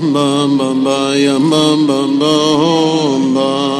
ba ba ba ya ma ba ba ho ba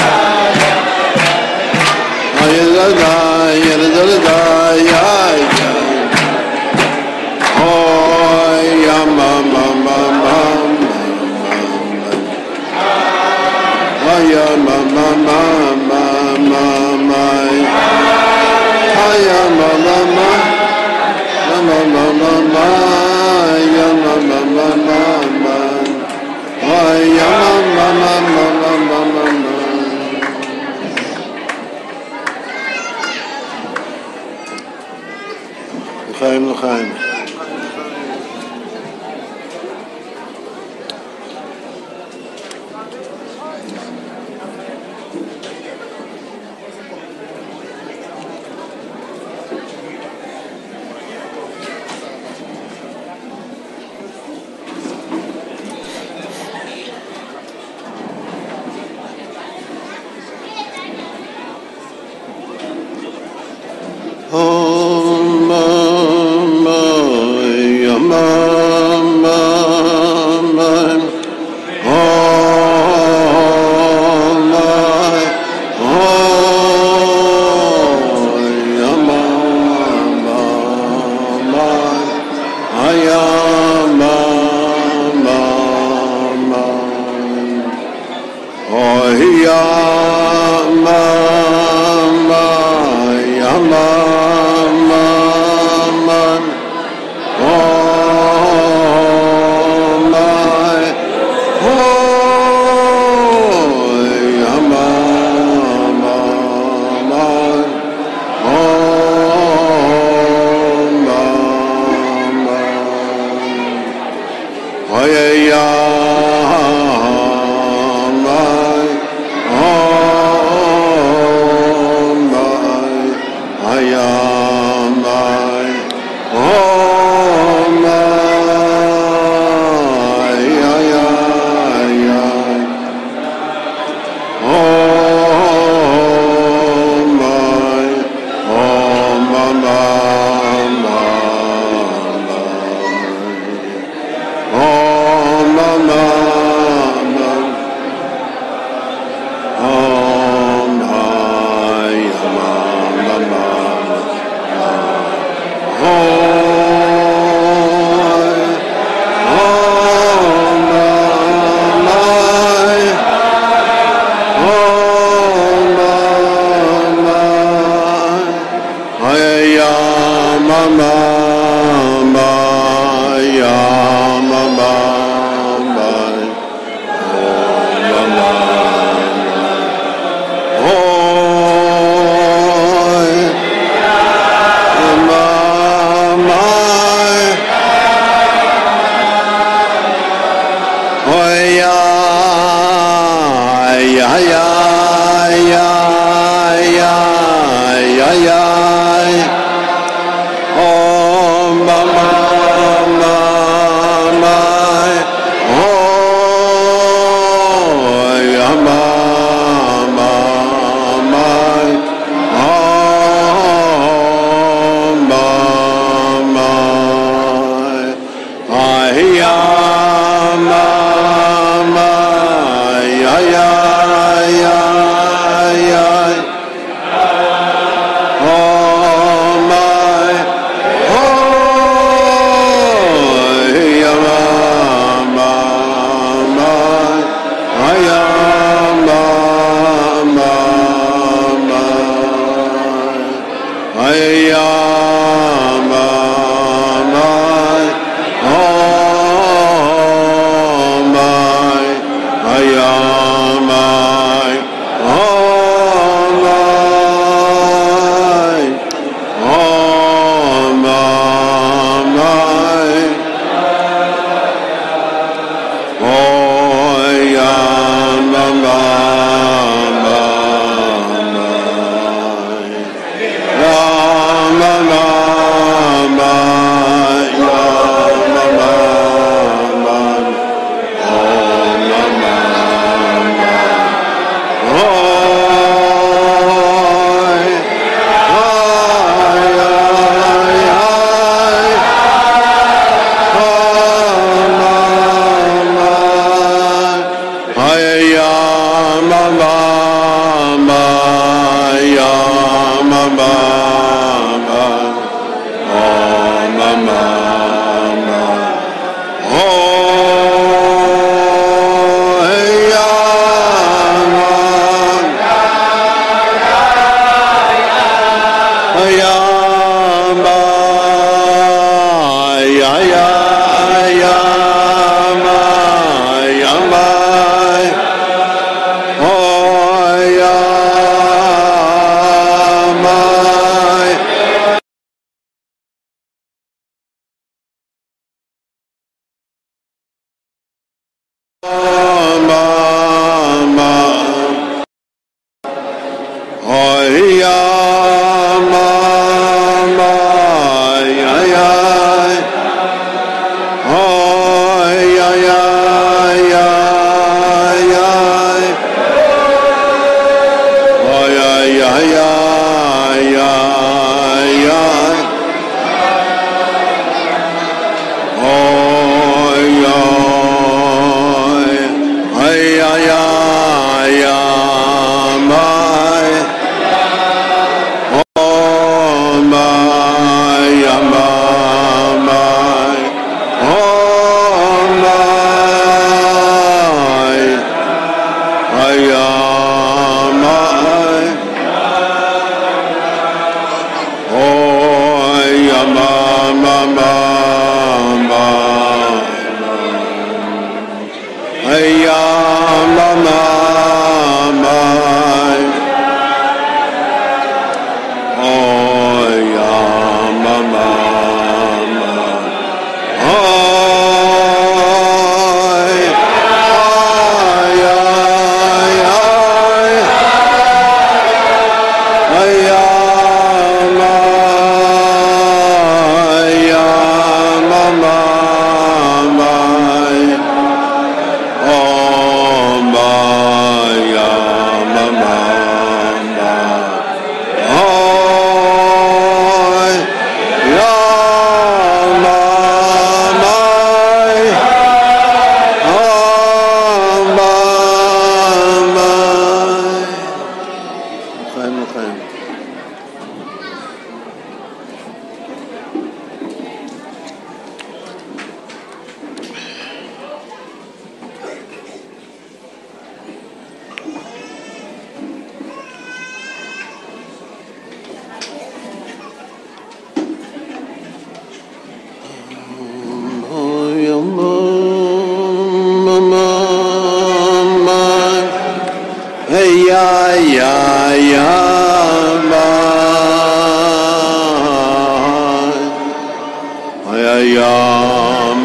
לחיים לחיים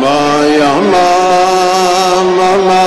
ma ya ma ma ma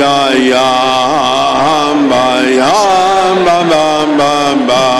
ya ya ba ya ba ba ba ba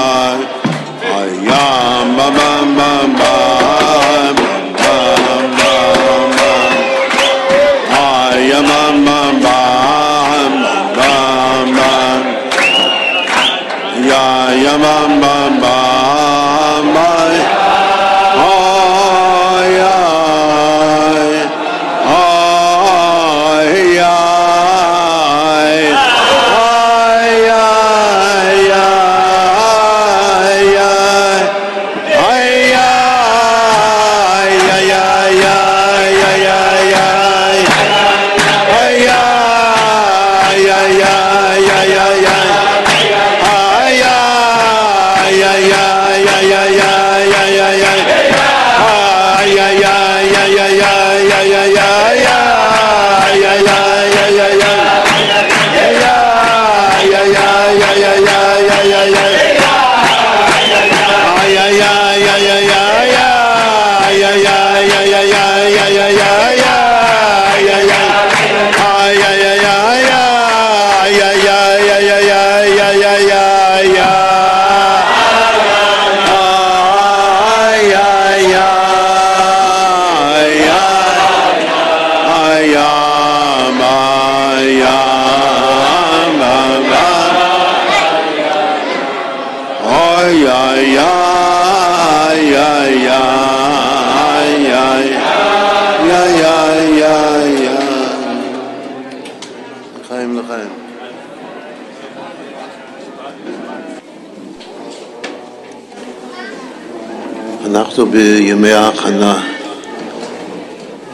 אנחנו בימי ההכנה,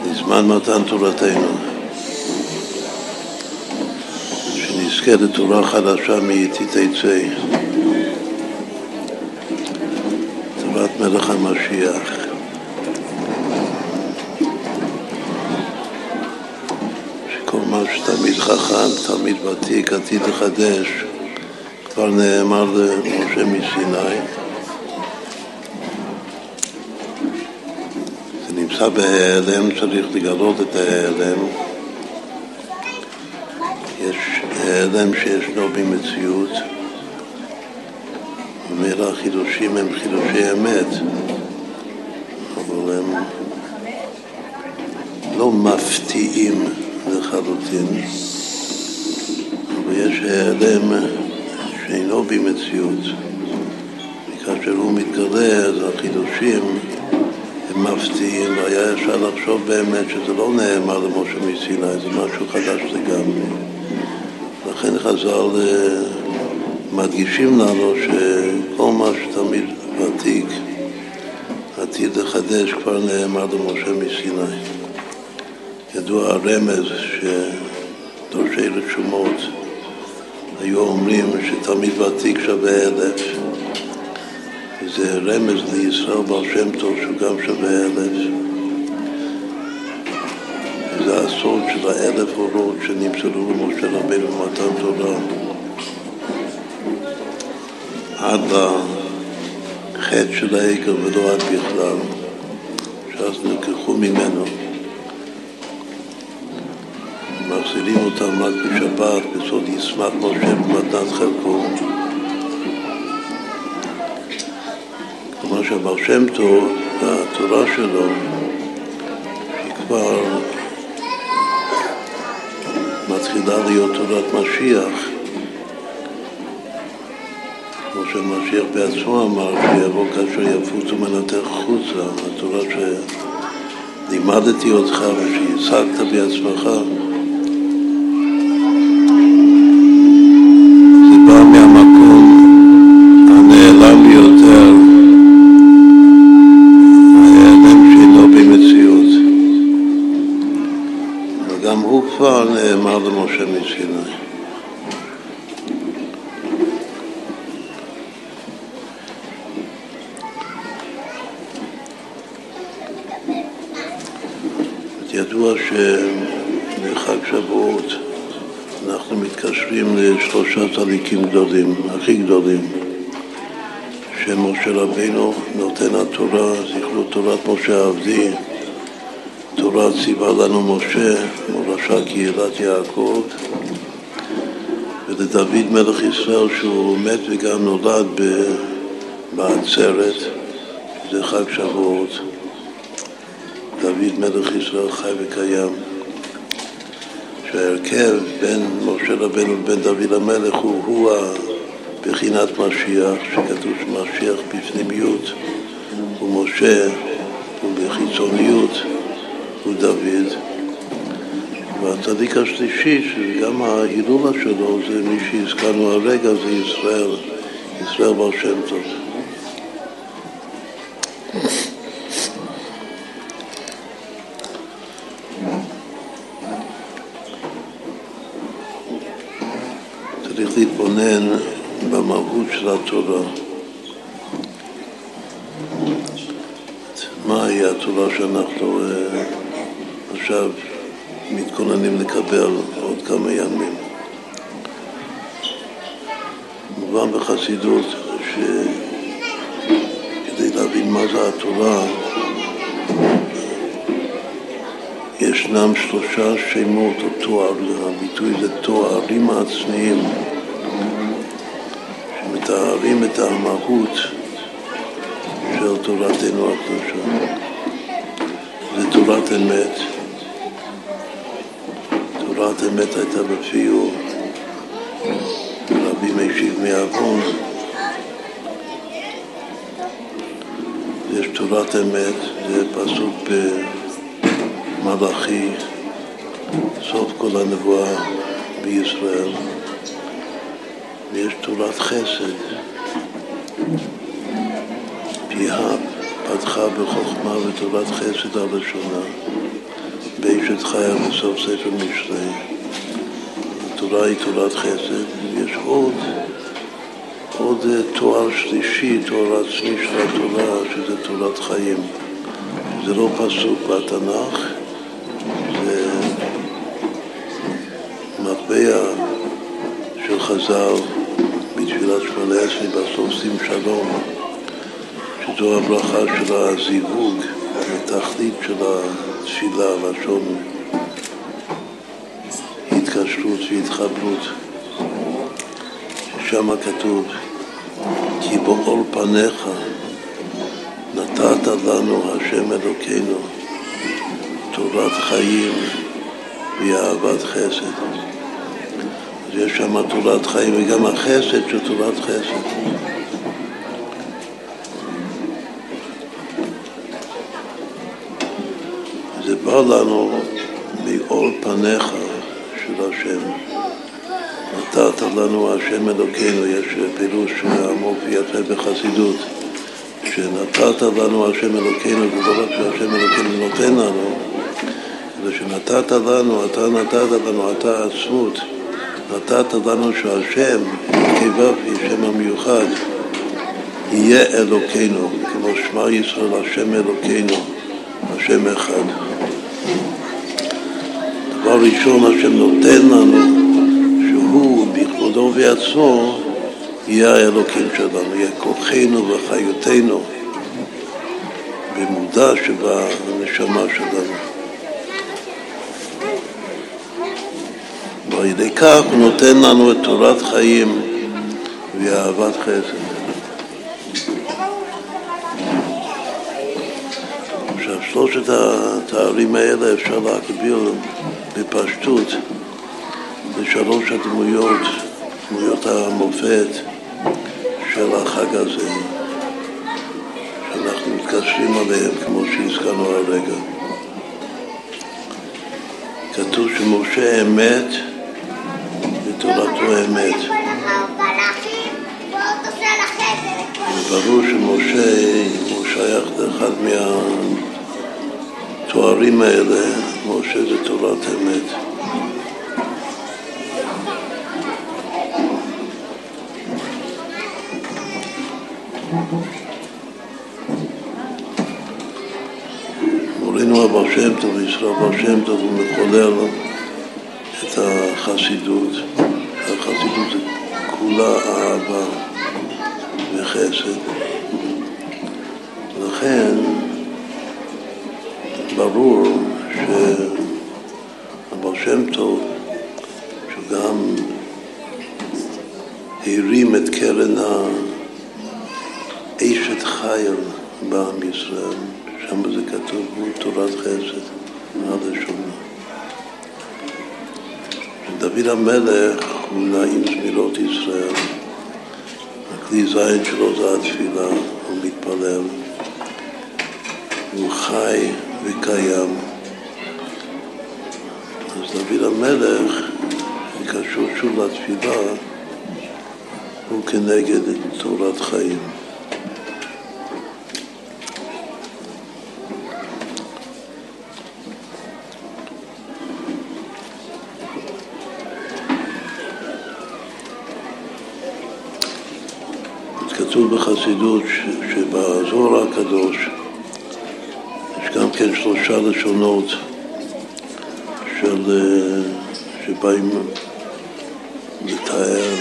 לזמן מתן תורתנו, שנזכה לתורה חדשה מאיתי תצא, תורת מלך המשיח. שכל מה שתלמיד חכם, תלמיד ותיק, עתיד לחדש, כבר נאמר למשה מסיני. נמצא בהיעלם, צריך לגלות את ההיעלם. יש העלם שישנו במציאות, ומילא החידושים הם חידושי אמת, אבל הם לא מפתיעים לחלוטין, אבל יש העלם שאינו במציאות, וכאשר הוא מתגלה אז החידושים מפתיעים, והיה אפשר לחשוב באמת שזה לא נאמר למשה מסיני, זה משהו חדש לגמרי. לכן חז"ל אה, מדגישים לנו שכל מה שתמיד ותיק עתיד לחדש כבר נאמר למשה מסיני. ידוע הרמז שדורשי רשומות היו אומרים שתמיד ותיק שווה אלף. זה רמז לישראל בעל שם טוב שהוא גם שווה אלף. זה הסוד של האלף אורות שנמסרו למשה רבינו במתן תורה. עד לחטא של העגל ולא עד בכלל, שאז נלקחו ממנו. מחזירים אותם רק בשבת, בסוד ישמח משה במתנת חלקו. שאמר שם טוב, התורה שלו היא כבר מתחילה להיות תורת משיח. כמו שהמשיח בעצמו אמר, שיבוא כאשר יפוצו מנתך חוצה, התורה שלימדתי אותך ושהשגת בעצמך. נאמר למשה מסיני. ידוע שבחג שבועות אנחנו מתקשרים לשלושה צדיקים גדולים, הכי גדולים, שמשה רבינו נותן התורה, זכרו תורת משה עבדי, תורה ציווה לנו משה, מורשה קהילת יעקב, ולדוד מלך ישראל שהוא מת וגם נולד בעצרת, שזה חג שבועות. דוד מלך ישראל חי וקיים. שההרכב בין משה רבנו לבין דוד המלך הוא, הוא בחינת משיח, שכתוב שמשיח בפנימיות ומשה הוא בחיצוניות. הוא דוד, והצדיק השלישי, שגם ההילולה שלו זה מי שהזכרנו הרגע, זה ישראל, ישראל בר שם טוב. שלושה שמות או תואר, הביטוי זה תוארים העצמיים שמתארים את המהות של תורתנו הקדושה. זה תורת אמת, תורת אמת הייתה בפיור רבי משיב מעוון. יש תורת אמת, זה פסוק במלאכי, סוף כל הנבואה בישראל. ויש תורת חסד, פיהב, פתחה בחוכמה ותורת חסד על לשונה, באשת חיה בסוף ספר משלי. התורה היא תורת חסד, ויש עוד, עוד תואר שלישי, תואר עצמי של התורה, שזה תורת חיים. זה לא פסוק בתנ"ך, מטבע של חז"ל בתפילת שמונה עשרה בסוף שים שלום, שזו הברכה של הזיווג, התכלית של התפילה, לשון התקשרות והתחברות, ששם כתוב כי בעול פניך נתת לנו השם אלוקינו תורת חיים ואהבת חסד. אז יש שם תורת חיים וגם החסד של תורת חסד. זה בא לנו מעול פניך של השם. נתת לנו השם אלוקינו, יש פירוש עמוק ויפה בחסידות. שנתת לנו השם אלוקינו, זה לא רק שהשם אלוקינו נותן לנו, אלא שנתת לנו, אתה נתת לנו, אתה עצמות, נתת לנו שהשם, כו' שם המיוחד, יהיה אלוקינו, כמו שמע ישראל, השם אלוקינו, השם אחד. דבר ראשון, השם נותן לנו שהוא בכבודו ועצמו יהיה האלוקים שלנו, יהיה כוחנו וחיותנו במודע שבנשמה שלנו. ועל ידי כך הוא נותן לנו את תורת חיים ואהבת חסד. עכשיו, שלושת התארים האלה אפשר להקביל בפשטות לשלוש הדמויות, דמויות המופת של החג הזה, שאנחנו מתקשרים עליהם, כמו שהזכרנו הרגע. כתוב שמשה אמת ותורתו אמת. וברור שמשה, הוא שייך לאחד מהתוארים האלה, משה זה תורת אמת. מורינו אבר שם טוב, ישראל אבר שם טוב, הוא מחולל את החסידות. החסידות זה כולה אהבה וחסד. לכן ברור שאבר שם טוב, שגם הרים את קרן האשת חייל בעם ישראל, שם זה כתוב, הוא תורת חסד, עד השונה. דוד המלך הוא נעים זמירות ישראל, הכלי זין שלו זה התפילה, הוא מתפלל, הוא חי וקיים. אז דוד המלך, זה קשור שוב לתפילה, הוא כנגד תורת חיים. כתוב בחסידות שבזוהר הקדוש יש גם כן שלושה לשונות של, שבאים לתאר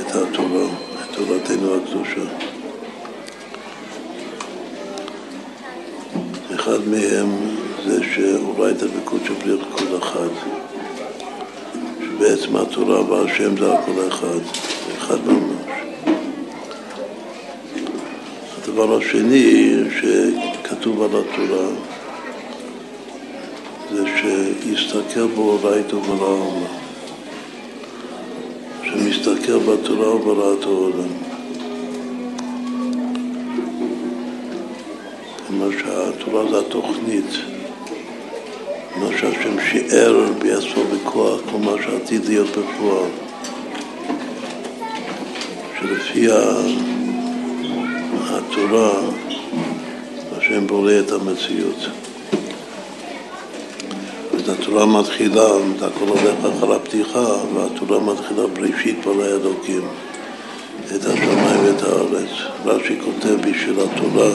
את התורה, את תורתנו הקדושה. אחד מהם זה שאולי את הביקוד של בלי כל אחד. בעצם התורה והשם זה הכל אחד, אחד ממש. הדבר השני שכתוב על התורה זה שיסתכל בו ראיתו ברא עולם. שמסתכל בתורה ובראת העולם. כלומר שהתורה זה התוכנית. מה שהשם שיער בעצמו בכוח, כל מה שעתיד להיות בפועל. שלפי התורה השם בורא את המציאות. התורה מתחילה, הכל הולך אחר הפתיחה, והתורה מתחילה בראשית ברא אלוקים את השמיים ואת הארץ. רש"י כותב בשביל התורה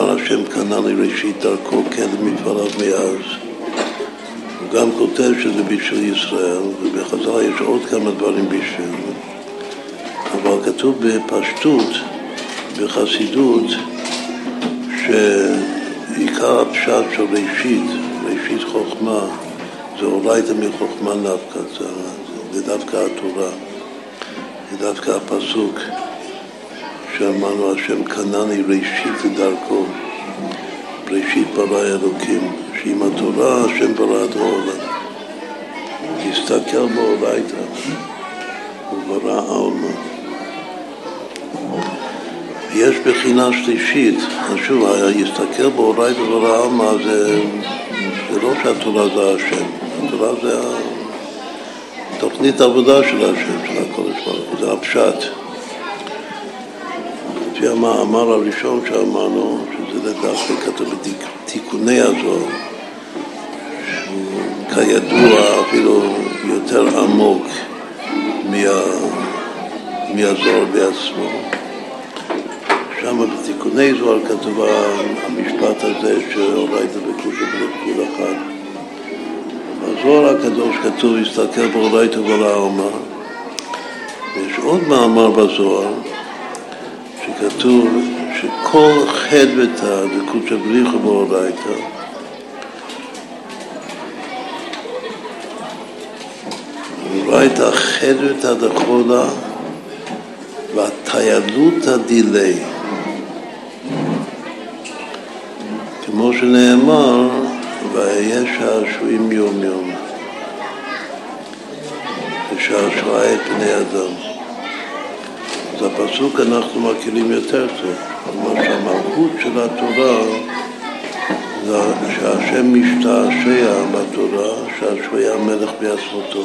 שנאמר השם קנה לי ראשית דרכו כן למפעליו מאז. הוא גם כותב שזה בשביל ישראל, ובחז"ל יש עוד כמה דברים בשביל. אבל כתוב בפשטות, בחסידות, שעיקר הפשט של ראשית, ראשית חוכמה, זה אורייתא מחוכמה זה, זה דווקא התורה, זה דווקא הפסוק שאמרנו השם קנני ראשית דרכו, ראשית ברא אלוקים, שעם התורה השם ברא את העולם. תסתכל באורייתא, הוא ברא עלמא. יש בחינה שלישית, אז שוב, להסתכל באורייתא וברא עלמא זה, זה לא שהתורה זה השם, התורה זה תוכנית העבודה של השם, של הקודש ברוך הוא, זה הפשט. לפי המאמר הראשון שאמרנו, שזה דווקא כתוב בתיקוני הזוהר, שהוא כידוע אפילו יותר עמוק מה, מהזוהר בעצמו. שם בתיקוני זוהר כתוב המשפט הזה שאורייתא בקושה בלב אחד. בזוהר הקדוש כתוב, הסתכל באורייתא ולעלמא. יש עוד מאמר בזוהר שכתוב שכל חד ותא דקודשא בריחו באורייתא אורייתא חד ותא דחולה והטיילותא דילי כמו שנאמר, והיה שעשועים יום יום, ושעשועי בני אדם. אז הפסוק אנחנו מכירים יותר טוב, כלומר שהמהות של התורה זה שהשם משתעשע בתורה, שעשוע המלך בעצמותו.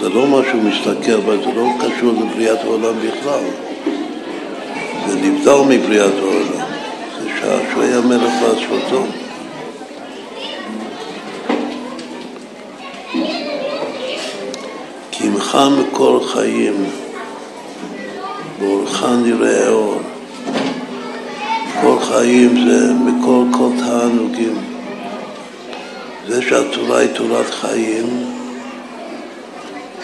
זה לא מה שהוא מסתכל, אבל זה לא קשור לבריאת העולם בכלל. זה נבדל מבריאת העולם, זה שהוא היה מלך בעצמתו. עמך מקור חיים, באורך נראה אור. מקור חיים זה מקור כל תענוגים. זה שהתורה היא תורת חיים,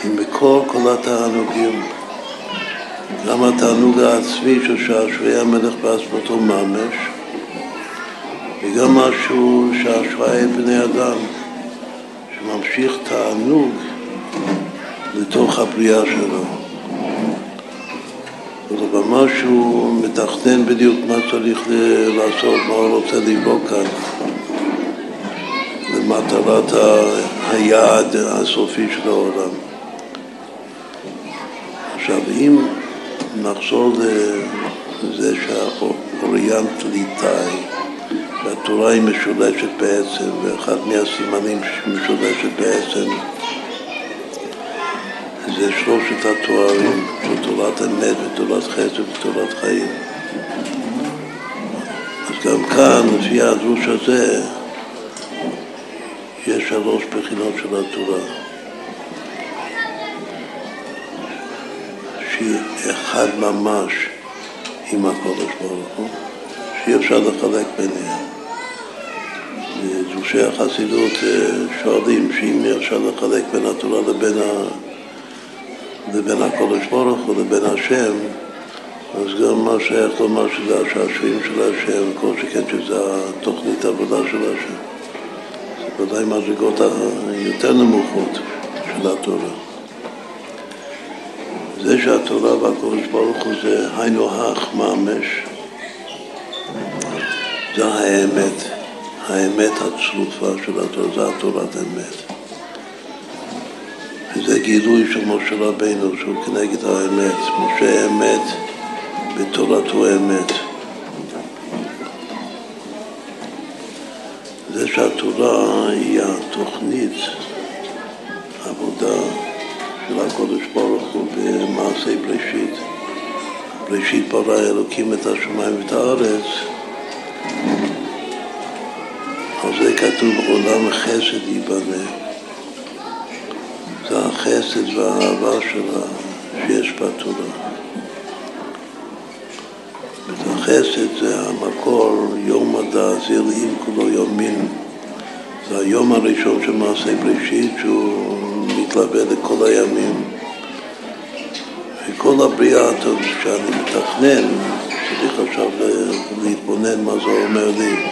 היא מקור כל התענוגים. גם התענוג העצמי של שעשוועי המלך בעצמתו ממש, וגם משהו שעשוועי בני אדם, שממשיך תענוג לתוך הבריאה שלו. ובמה שהוא מתכנן בדיוק מה צריך לעשות, מה הוא רוצה לברוא כאן, למטרת היעד הסופי של העולם. עכשיו, אם נחזור לזה שהאוריינט ליטאי, שהתורה היא משולשת בעצם, ואחד מהסימנים שמשולשת בעצם זה שלושת התוארים של תורת אמת ותורת חסד ותורת חיים. אז גם כאן, לפי הדרוש הזה, יש שלוש בחינות של התורה. שהיא אחד ממש עם הקודש ברוך הוא, שאי אפשר לחלק ביניהם. דורשי החסידות אה, שואלים שאם אפשר לחלק בין התורה לבין, ה... לבין הקודש ברוך הוא, לבין השם, אז גם מה שייך לומר שזה השעשועים של השם, כל שכן שזה התוכנית העבודה של השם. זה ודאי מדרגות היותר נמוכות של התורה. זה שהתורה והקודש ברוך הוא זה היינו הך ממש, זה האמת, האמת הצרופה של התורה, זה התורת אמת. וזה גילוי של משה רבינו שהוא כנגד האמת, משה אמת בתורתו אמת. זה שהתורה היא התוכנית, הקודש ברוך הוא במעשה בראשית. בראשית ברא אלוקים את השמיים ואת הארץ. על זה כתוב עולם חסד ייבנה. החסד והאהבה שלה שיש בתורה. החסד זה המקור, יום מדע זרעים כולו יומין. זה היום הראשון של מעשה בראשית שהוא מתלווה לכל הימים. וכל הבריאה, טוב, כשאני מתכנן, צריך עכשיו להתבונן מה זה אומר לי.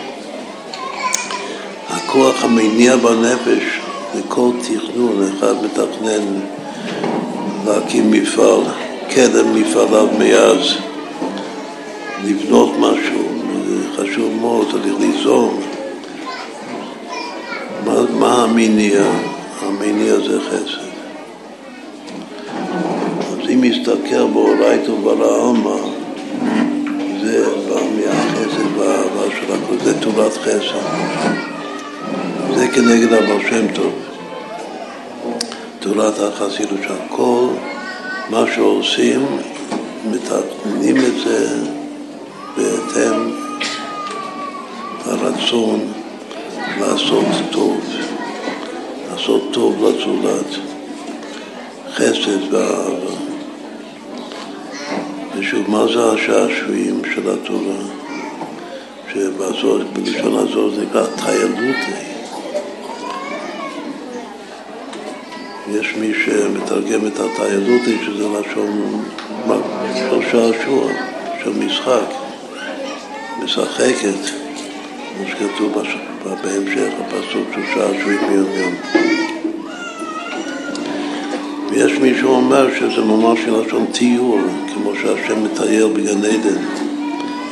הכוח המניע בנפש לכל תכנון, אחד מתכנן להקים מפעל, קדם מפעליו מאז, לבנות משהו, חשוב מאוד, צריך ליזום. מה, מה המניע? המניע זה חסד. אז אם יסתכל באורייתו ברעמה, זה בא מהחסד והאהבה של הכל, זה תורת חסד. זה כנגד הבעל שם טוב. תורת החסידות שהכל, מה שעושים, מתקנים את זה בהתאם לרצון לעשות טוב, לעשות טוב לזולת, חסד ואהבה. ושוב, מה זה השעשועים של התורה? שבלשון זה נקרא טיילותי. יש מי שמתרגם את הטיילותי, שזה לשון שעשוע, של משחק, משחקת, כמו שכתוב בהמשך הפסוק של שעשועים יום. ויש מי שאומר שזה ממש לשון טיול, כמו שהשם מטייל בגן עדן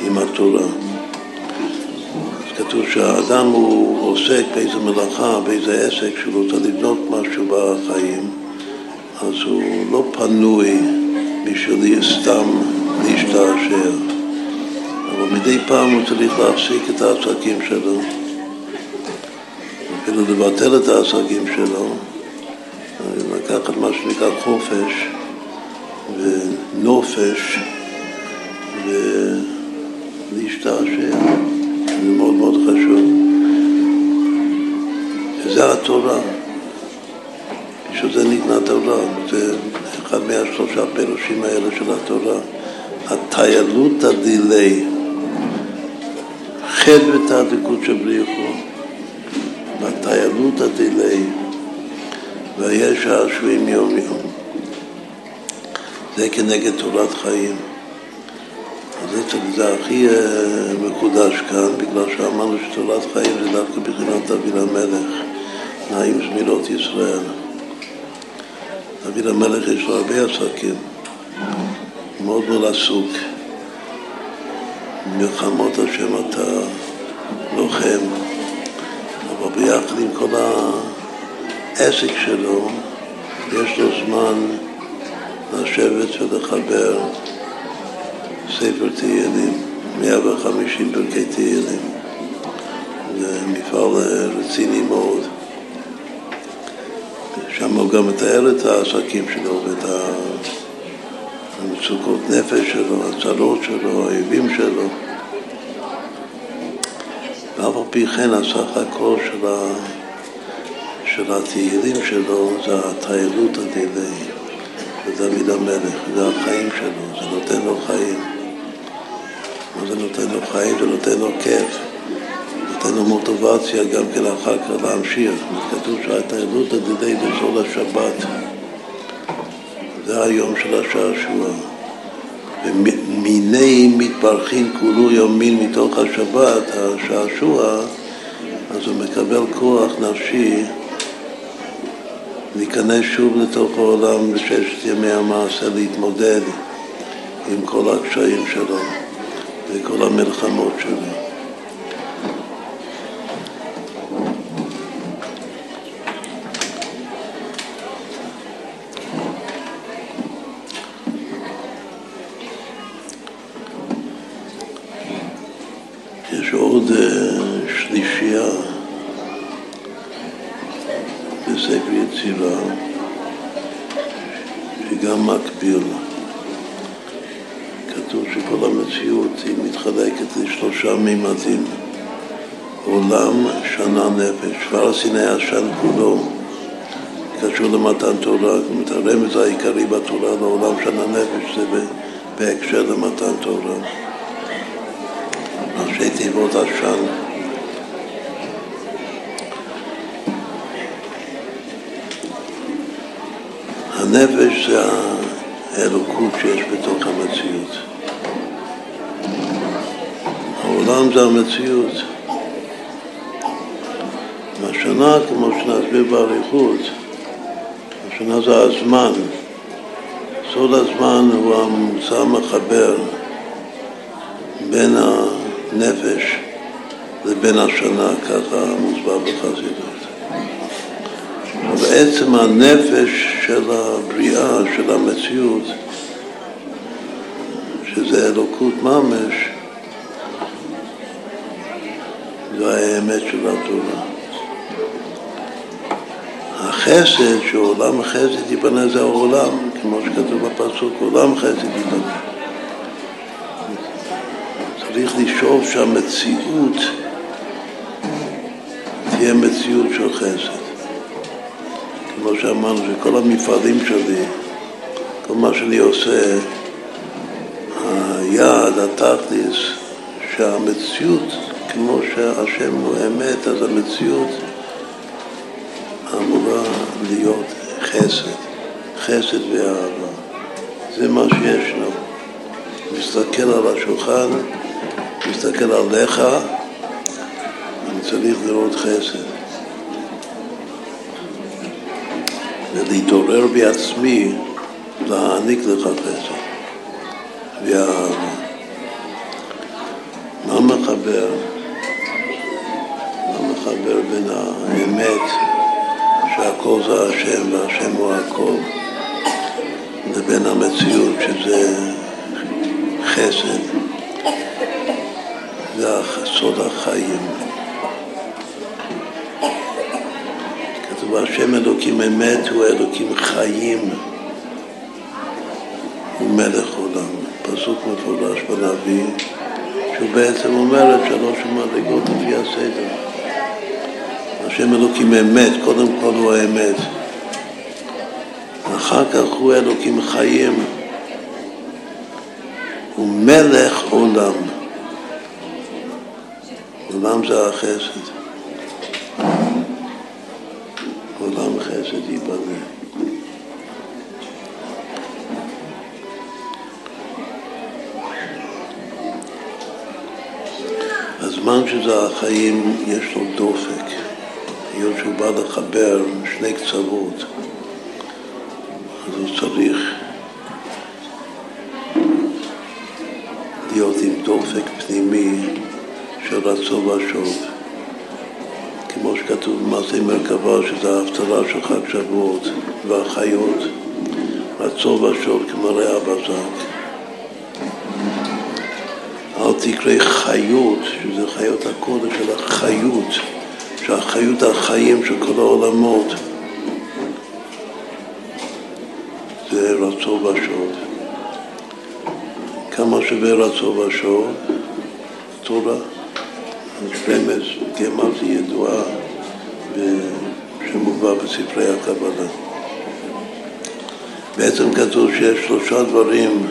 עם התורה. כתוב שהאדם הוא עוסק באיזה מלאכה, באיזה עסק שהוא רוצה לבנות משהו בחיים, אז הוא לא פנוי בשביל סתם להשתעשע. אבל מדי פעם הוא צריך להפסיק את העסקים שלו, אפילו לבטל את העסקים שלו, לקחת מה שנקרא חופש ונופש ולהשתעשע. זה מאוד מאוד חשוב. וזה התורה. בשביל זה ניתנה תורה. זה אחד מהשלושה פירושים האלה של התורה. הטיילות הדילי, חד ותעדקות של בריחו, והטיילות הדילי, ויש השבועים יום יום. זה כנגד תורת חיים. זה, זה הכי אה, מקודש כאן, בגלל שאמרנו שתורת חיים זה דווקא בחינת דוד המלך, נעים זמירות ישראל. דוד המלך יש לו הרבה עסקים, מאוד מאוד עסוק. מלחמות השם אתה לוחם, אבל ביחד עם כל העסק שלו, יש לו זמן לשבת ולחבר ספר תהילים, 150 פרקי תהילים. זה מפעל רציני מאוד. שם הוא גם מתאר את העסקים שלו ואת המצוקות נפש שלו, הצרות שלו, האויבים שלו. ואף על פי כן הסך הכל של, ה... של התהילים שלו זה הטיילות הדילי, זה דוד המלך, זה החיים שלו, זה נותן לו חיים. זה נותן לו חיים, זה נותן לו כיף, נותן לו מוטיבציה גם כן אחר כך להמשיך. כתוב שהתיירות עדידי בסול השבת, זה היום של השעשוע. ומיני מתברכין כולו יומין מתוך השבת, השעשוע, אז הוא מקבל כוח נפשי להיכנס שוב לתוך העולם בששת ימי המעשה, להתמודד עם כל הקשיים שלו. וכל המלחמות שלו. למתן תורה. זאת אומרת, הרמז העיקרי בתורה לעולם שנה נפש זה בהקשר למתן תורה. ראשי תיבות עשן. הנפש זה האלוקות שיש בתוך המציאות. העולם זה המציאות. והשנה, כמו שנסביר באריכות, השנה זה הזמן. סוד הזמן הוא המוצא המחבר בין הנפש לבין השנה, ככה מוסבר בחסידות. בעצם הנפש של הבריאה, של המציאות, שזה אלוקות ממש, זה האמת של התורה. החסד, שעולם חסד ייבנה זה העולם, כמו שכתוב בפסוק, עולם חסד ייבנה. צריך לשאוף שהמציאות תהיה מציאות של חסד. כמו שאמרנו, שכל המפעלים שלי, כל מה שאני עושה, היעד, התכליס, שהמציאות, כמו שהשם הוא אמת, אז המציאות להיות חסד, חסד ואהבה. זה מה שישנו. מסתכל על השולחן, מסתכל עליך, אני צריך לראות חסד. ולהתעורר בעצמי להעניק לך חסד ואהבה. מה מחבר? מה מחבר בין האמת שהכל זה השם והשם הוא הכל לבין המציאות שזה חסד זה סוד החיים. כתוב השם אלוקים אמת הוא אלוקים חיים הוא מלך עולם. פסוק מפורש בנביא שהוא בעצם אומר את שלוש המדרגות לפי הסדר. השם אלוקים אמת, קודם כל הוא האמת. אחר כך הוא אלוקים חיים. הוא מלך עולם. עולם זה החסד. עולם חסד ייבנה. הזמן שזה החיים יש לו דופק, היות שהוא בא לחבר שני קצוות, אז הוא צריך להיות עם דופק פנימי של רצון ושוב. כמו שכתוב במעשה מרכבה, שזה ההפטרה של חג שבועות והחיות, רצון ושוב כמראה הבזק. אל תקרא חיות, שזה חיות הקודש של החיות, שהחיות החיים של כל העולמות זה רצון ושוב. כמה שווה רצון ושוב? תורה. רמז, גמרתי ידועה שמובא בספרי הקבלה. בעצם כתוב שיש שלושה דברים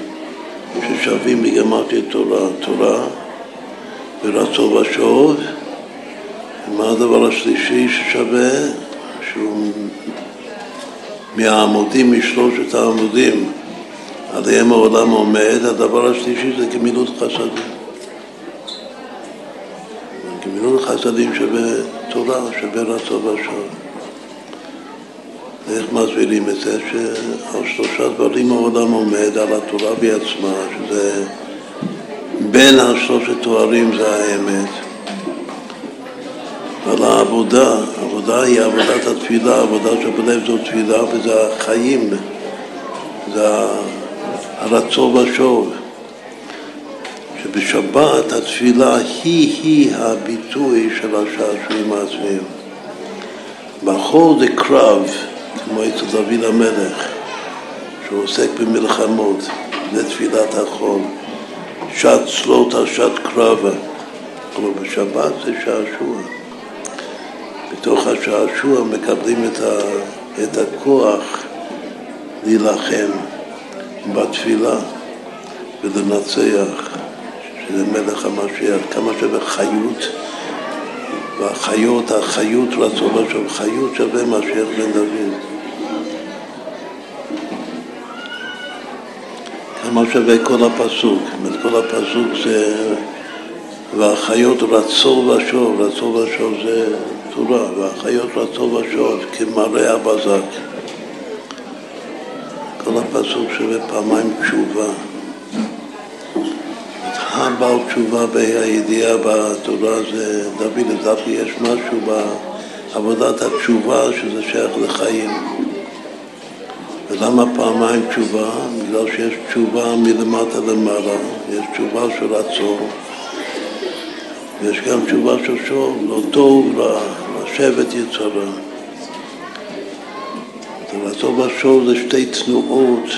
ששווים בגמרתי תורה, תורה ורצון ושוב, ומה הדבר השלישי ששווה? שהוא מהעמודים, משלושת העמודים עליהם העולם עומד, הדבר השלישי זה גמילות חסדים. גמילות חסדים שווה תורה, שווה רצון ושוב. איך מסבירים את זה? שעל שלושה דברים העולם עומד, על התורה בעצמה, שזה בין השלושת תוארים זה האמת. ועל העבודה, העבודה היא עבודת התפילה, העבודה שבלב זו תפילה וזה החיים, זה הרצון ושוב. שבשבת התפילה היא-היא הביטוי של השעשועים העצמיים. בחור זה קרב, כמו אצל דוד המלך, שהוא עוסק במלחמות, זה תפילת החול. שעת סלוטה, שעת קרבה. אבל בשבת זה שעשוע. בתוך השעשוע מקבלים את, ה, את הכוח להילחם בתפילה ולנצח, שזה מלך המשיח, כמה שווה חיות, והחיות, החיות רצון לשוב, חיות שווה משיח בן דוד. כמה שווה כל הפסוק, זאת כל הפסוק זה והחיות רצו ושוב, רצו ושוב זה תורה, והחיות רצו ושוב כמראה הבזק. כל הפסוק שווה פעמיים תשובה. הבעל תשובה בהידיעה בתורה זה דוד, לדעתי יש משהו בעבודת התשובה שזה שייך לחיים. ולמה פעמיים תשובה? בגלל שיש תשובה מלמטה למעלה, יש תשובה של רצון ויש גם תשובה של שוב, לא טוב לשבת יצרה. רצון ושוב זה שתי תנועות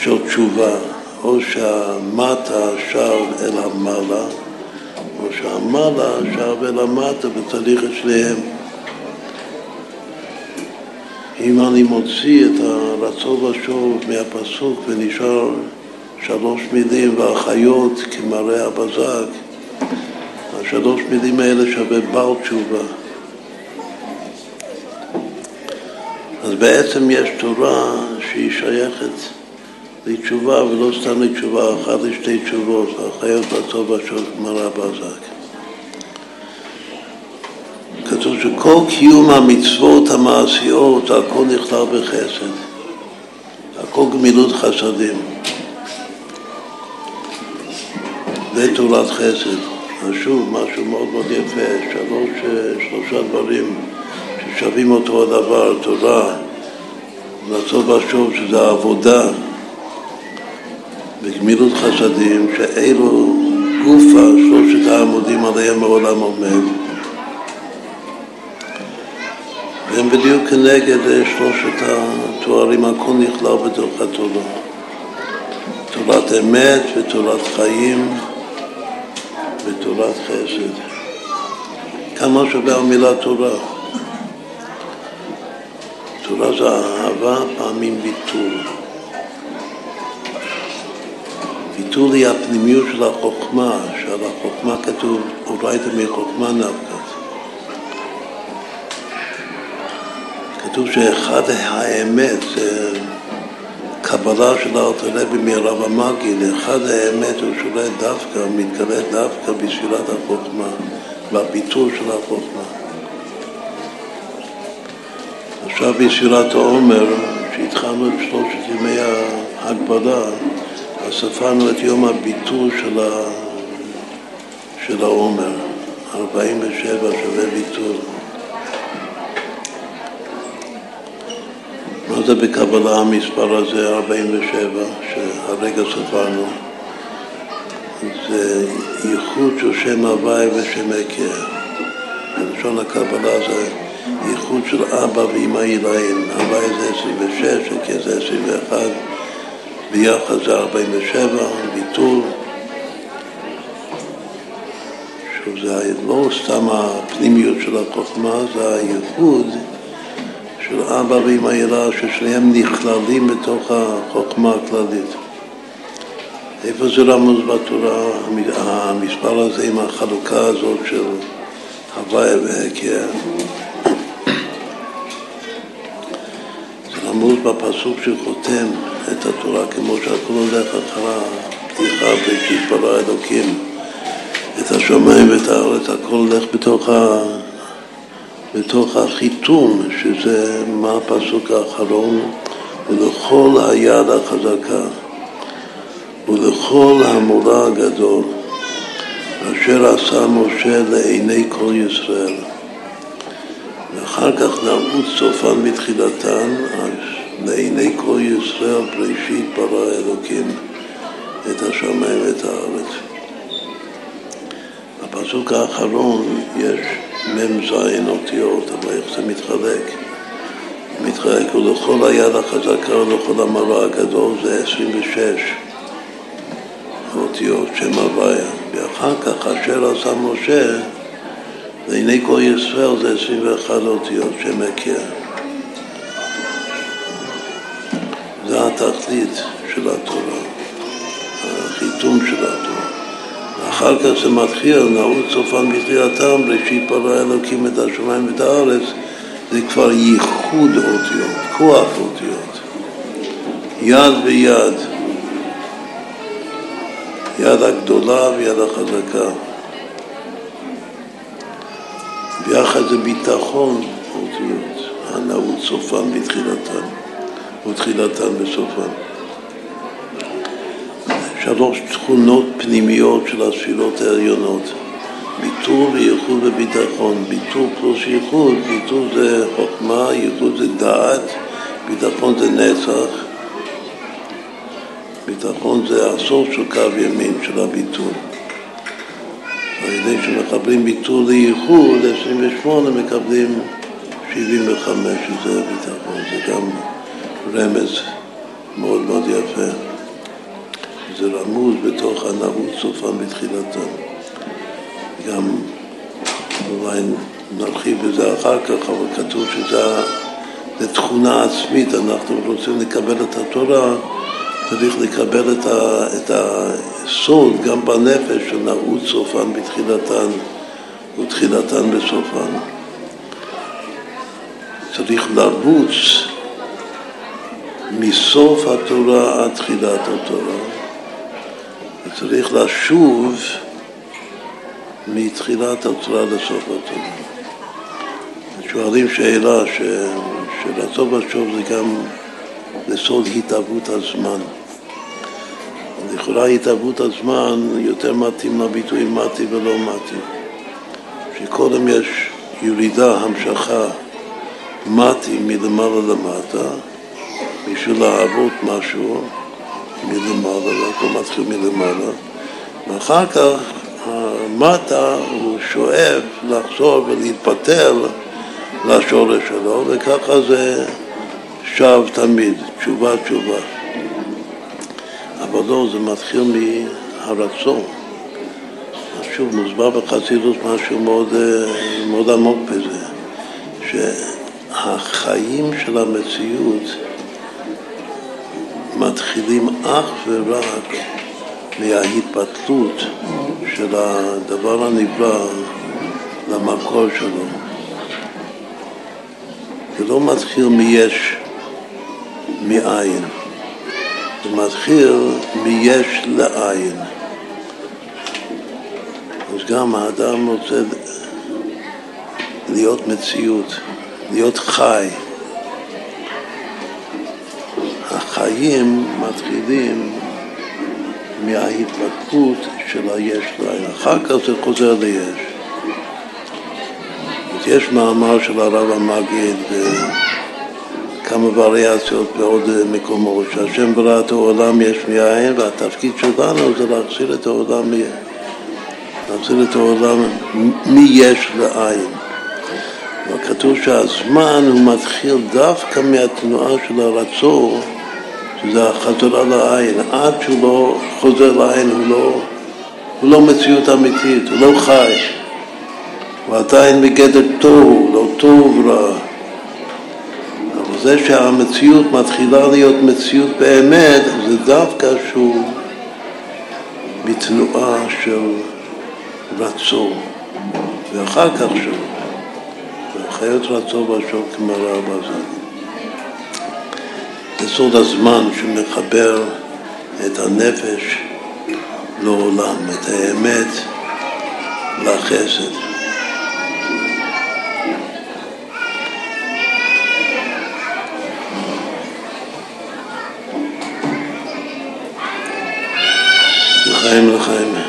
של תשובה, או שהמטה שב אל המעלה, או שהמעלה שב אל המטה את שניהם. אם אני מוציא את הרצון ושוב מהפסוק ונשאר שלוש מילים והחיות כמראה הבזק, השלוש מילים האלה שווה בר תשובה. אז בעצם יש תורה שהיא שייכת לתשובה ולא סתם לתשובה אחת לשתי תשובות, החיות בצבא של גמרא בזק. כתוב שכל קיום המצוות המעשיות, הכל נכלל בחסד. הכל גמילות חסדים. זה תורת חסד. אז שוב, משהו מאוד מאוד יפה, שלוש, שלושה דברים ששווים אותו הדבר, תורה, לעשות ושוב, שזה העבודה בגמילות חסדים, שאלו גופה, שלושת העמודים עליהם העולם עומד. והם בדיוק כנגד שלושת התוארים, הכל נכלל בתוך התורה. תורת אמת ותורת חיים בתורת חסד. כמה שווה המילה תורה? תורה זה אהבה, פעמים ביטול. ביטול היא הפנימיות של החוכמה, שעל החוכמה כתוב, אורייתא מחוכמה נפקת. כתוב שאחד האמת זה הקבלה של הארתולבי מרב המגיד, אחד האמת הוא שולט דווקא, מתגלה דווקא בספירת החוכמה, בביטול של החוכמה. עכשיו בספירת העומר, שהתחלנו את שלושת ימי ההגבלה, אז ספרנו את יום הביטול של, ה... של העומר, 47 שווה ביטול. מה זה בקבלה המספר הזה, 47, שהרגע ספרנו? זה ייחוד של שם הוואי ושם הכר. בלשון הקבלה זה ייחוד של אבא ואמא עילאים. הוואי זה 26, הכר זה 21, ביחד זה 47, ביטול. שוב, זה לא סתם הפנימיות של החוכמה, זה הייחוד. של אבא ואמא יראה, ששניהם נכללים בתוך החוכמה הכללית. איפה זה רמוז בתורה, המספר הזה עם החלוקה הזאת של הוויה רמוז בפסוק שחותם את התורה, כמו שהכל הולך אחר הפתיחה ברא אלוקים, את השמיים ואת הארץ, הכל הולך בתוך ה... בתוך החיתום, שזה מה הפסוק האחרון, ולכל היד החזקה, ולכל המורה הגדול, אשר עשה משה לעיני כל ישראל. ואחר כך נעמוד סופן מתחילתן, לעיני כל ישראל בראשית ברא אלוקים את השמיים ואת הארץ. בפסוק האחרון יש מ"ז אותיות, אבל איך זה מתחלק? מ"ז מתחלק ולכל היד החזקה ולכל המראה הגדול זה 26 אותיות שם הוויה. ואחר כך אשר עשה משה לעיני כל ישראל זה 21 אותיות שם הכיר. זה התכלית של התורה, החיתום של התורה. אחר כך זה מתחיל, נעוד סופן בתחילתם, ראשית ברא אלוקים את השמיים ואת הארץ, זה כבר ייחוד אותיות, כוח אותיות, יד ויד, יד הגדולה ויד החזקה. ביחד זה ביטחון אותיות, הנעוד סופן בתחילתם ותחילתן בסופן. שלוש תכונות פנימיות של הספירות העליונות, ביטול וייחוד וביטחון. ביטול פלוס ייחוד, ביטול זה חוכמה, ייחוד זה דעת, ביטחון זה נצח, ביטחון זה הסוף של קו ימין של הביטול. על ידי שמקבלים ביטול לייחוד, 28 מקבלים 75, שזה ביטחון, זה גם רמז מאוד מאוד יפה. זה רמוז בתוך הנערות סופם בתחילתם. גם אולי נרחיב בזה אחר כך, אבל כתוב שזה תכונה עצמית, אנחנו רוצים לקבל את התורה, צריך לקבל את, ה, את הסוד גם בנפש של נערות סופן בתחילתן ותחילתן בסופן. צריך לרוץ מסוף התורה עד תחילת התורה. וצריך לשוב מתחילת התורה לסוף התורה. שואלים שאלה ש... שלסוף ושוב זה גם לסוד התהוות הזמן. לכאורה התהוות הזמן יותר מתאים לביטוי מתי ולא מתי. שקודם יש ירידה, המשכה, מתי מלמעלה למטה, בשביל לעבוד משהו, מלמעלה, לא הכל מתחיל מלמעלה, ואחר כך המטה הוא שואף לחזור ולהתפטר לשורש שלו, וככה זה שב תמיד, תשובה תשובה. לא, זה מתחיל מהרצון. אז שוב, מוסבר בחסידות משהו מאוד, מאוד עמוק בזה, שהחיים של המציאות מתחילים אך ורק מההתבטלות של הדבר הנברא למקור שלו. זה לא מתחיל מיש מאין, זה מתחיל מיש לאין. אז גם האדם רוצה להיות מציאות, להיות חי. החיים מתחילים מההתבטאות של היש לעין, אחר כך זה חוזר ליש. יש מאמר של הרב המגיד וכמה וריאציות בעוד מקומות, שהשם ברא את העולם יש מאין והתפקיד שלנו זה להחזיר את העולם, להחזיר את העולם מיש לעין. וכתוב שהזמן הוא מתחיל דווקא מהתנועה של הרצון שזה החזרה לעין, עד שהוא לא חוזר לעין הוא לא, הוא לא מציאות אמיתית, הוא לא חי, הוא עדיין בגדר טוב, לא טוב רע. זה שהמציאות מתחילה להיות מציאות באמת, זה דווקא שהוא בתנועה של רצון, ואחר כך שוב, וחיות רצון ושוב כמו רב הזה. יסוד הזמן שמחבר את הנפש לעולם, את האמת לחסד. לחיים לחיים.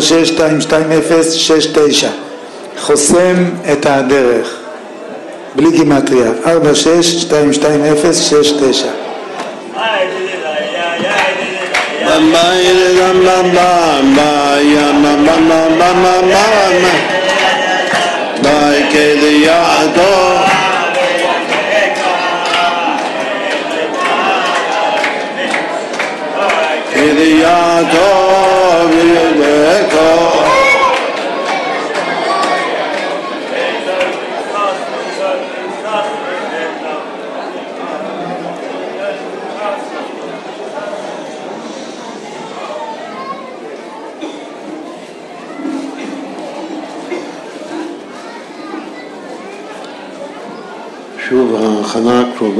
422069, חוסם את הדרך, בלי גימטריה, 46222069. Bye,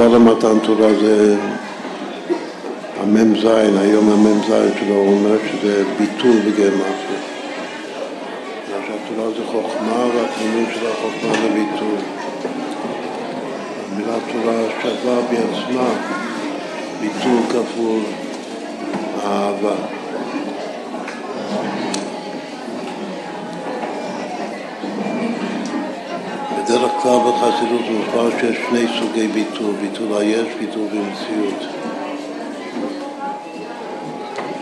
הקרובה למתן תורה זה המ"ז, היום המ"ז שלו, אומר שזה ביטול בגרמטיה. שהתורה זה חוכמה והתמימות של החוכמה זה ביטול. המילה תורה שווה בעצמה ביטול כפול אהבה. כלל בחסידות מוסבר שיש שני סוגי ביטול, ביטול היש, ביטול במציאות.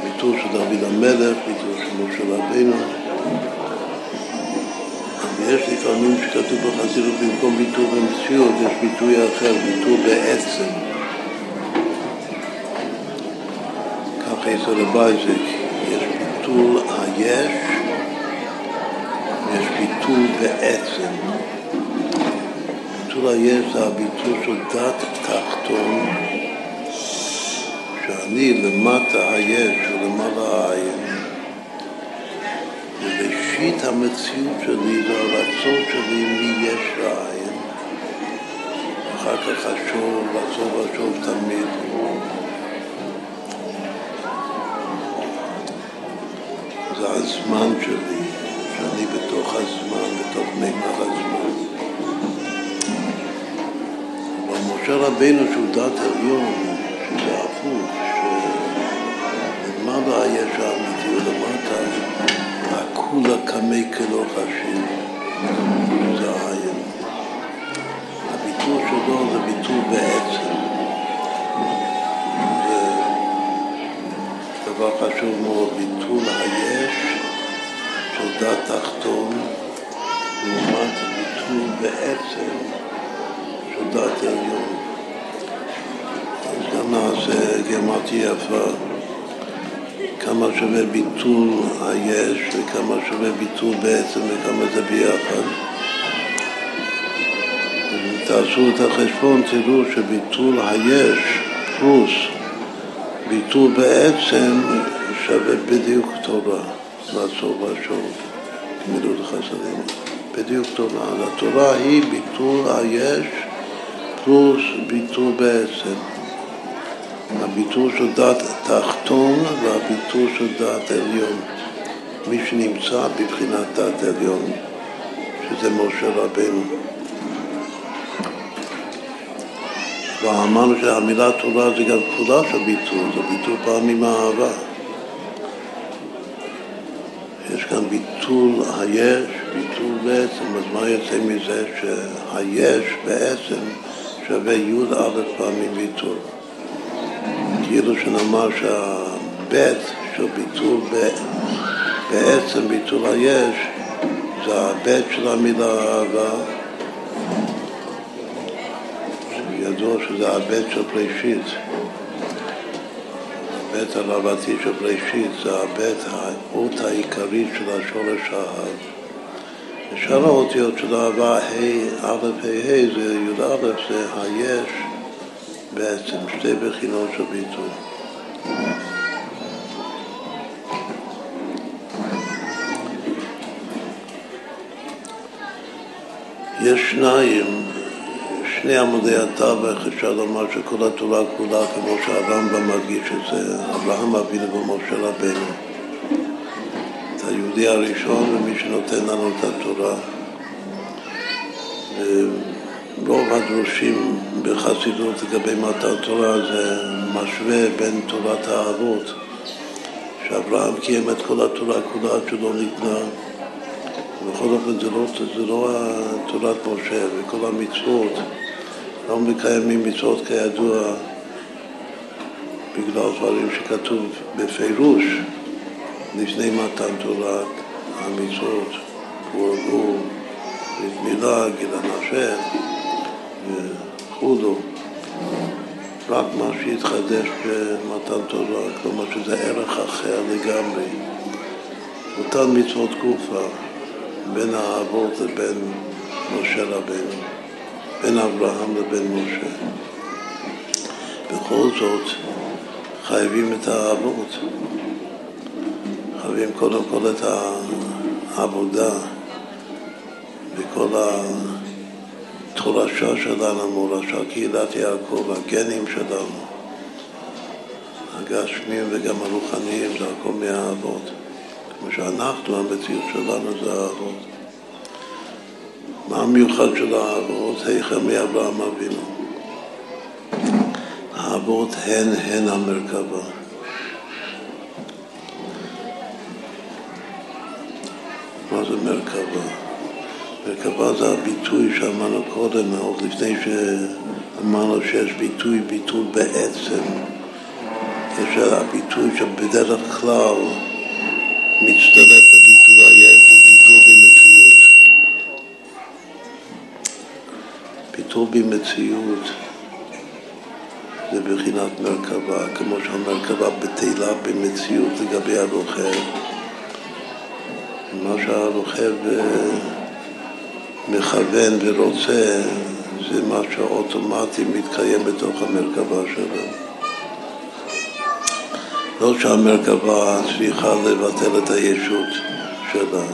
ביטול של דוד המלך, ביטול של משה רבינו. ויש לפעמים שכתוב בחסידות במקום ביטול במציאות, יש ביטוי אחר, ביטול בעצם. ככה יסוד הבייזק, יש ביטול היש, ויש ביטול בעצם. ביטול היש זה הביטול של דת תחתון, שאני למטה היש ולמעלה העין. וראשית המציאות שלי זה הרצון שלי מי יש לעין. אחר כך חשוב, לחזור לחשוב תמיד. זה הזמן שלי, שאני בתוך הזמן, בתוך מימד הזמן. משה רבינו שהוא דת עליון, שזה הפוך, שלמעלה יש האמיתי ולמטה הכולה קמי כלא חשיב, זה העין. הביטול שלו זה ביטול בעצם. דבר חשוב מאוד, ביטול היש של דת תחתון, לעומת ביטול בעצם דת עליון. נעשה גרמטי יפה. כמה שווה ביטול היש וכמה שווה ביטול בעצם וכמה זה ביחד. תעשו את החשבון תראו שביטול היש פלוס ביטול בעצם שווה בדיוק תורה, לעצור ולשוב, גמילות חסדים. בדיוק תורה. התורה היא ביטול היש פלוס ביטול בעצם. הביטול של דת תחתון והביטול של דת עליון. מי שנמצא בבחינת דת עליון, שזה משה רבנו. ואמרנו שהמילה תורה זה גם כפולה של ביטול, זה ביטול פעמים אהבה. יש כאן ביטול היש, ביטול בעצם, אז מה יוצא מזה שהיש בעצם שווה י"א פעמים ביטול. כאילו שנאמר שהבית של ביטול. בעצם ביטול היש זה הבית של המילה אהבה ידוע שזה הבית של פרישית הבית הלבתי של בראשית, זה הבית, האות העיקרית של השורש האב. ושאר האותיות של אהבה, ה', א', ה', ה', זה י"א, זה היש בעצם, שתי בחינות של ביטוי. יש שניים, שני עמודי התווך, אפשר לומר שכל התורה כולה, כמו שהרמב"ם מדגיש את זה, אברהם אבינו ומשה רבינו. את היהודי הראשון ומי שנותן לנו את התורה. רוב הדרושים בחסידות לגבי מתן תורה זה משווה בין תורת האבות, שאברהם קיים את כל התורה כולה עד שלא ניתנה. בכל אופן זה לא, זה לא תורת משה וכל המצוות, לא מקיימים מצוות כידוע בגלל דברים שכתוב בפירוש לפני מתן תורת המצוות, הורגו, ברית מילה, גילן השם וכולו. רק מה שהתחדש במתן תורה, כלומר שזה ערך אחר לגמרי. אותן מצוות גופה. בין האבות לבין משה רבנו, בין אברהם לבין משה. בכל זאת חייבים את האבות, חייבים קודם כל את העבודה וכל התורשה שלנו, מורשה קהילת יעקב, הגנים שלנו, הגשמים וגם הרוחניים, זה הכל מהאבות. כמו שאנחנו, המציאות שלנו זה האבות. מה המיוחד של האבות? היכם מאברהם אבינו. האבות הן הן המרכבה. מה זה מרכבה? מרכבה זה הביטוי שאמרנו קודם, עוד לפני שאמרנו שיש ביטוי ביטול בעצם. יש הביטוי שבדרך כלל מצטרף לביטול היש וביטול במציאות. ביטול במציאות זה בחינת מרכבה, כמו שהמרכבה בטלה במציאות לגבי הרוכב. מה שהרוכב מכוון ורוצה זה מה שאוטומטי מתקיים בתוך המרכבה שלו. לא שהמרכבה צריכה לבטל את הישות שלה,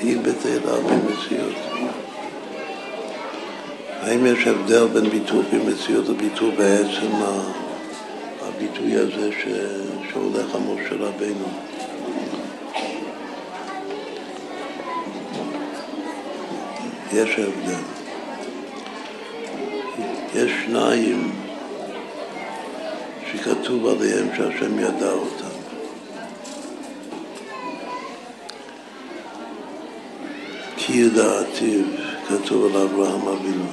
היא בטלה במציאות. האם יש הבדל בין ביטוי במציאות לביטוי בעצם הביטוי הזה. שהולך על משה רבינו? יש הבדל. יש שניים שכתוב עליהם שהשם ידע אותם. כי ידעתיו כתוב על אברהם אבינו.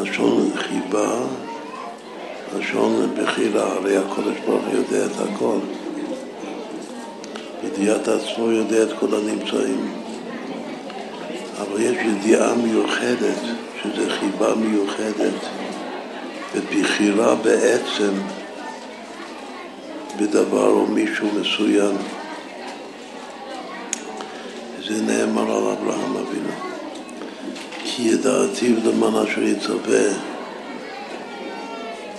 לשון חיבה, לשון בחירה, הרי הקודש ברוך יודע את הכל. ידיעת עצמו יודע את כל הנמצאים. אבל יש ידיעה מיוחדת, שזה חיבה מיוחדת. ובחירה בעצם בדבר או מישהו מסוים. זה נאמר על אברהם אבינו. כי ידעתיו למען אשר יצווה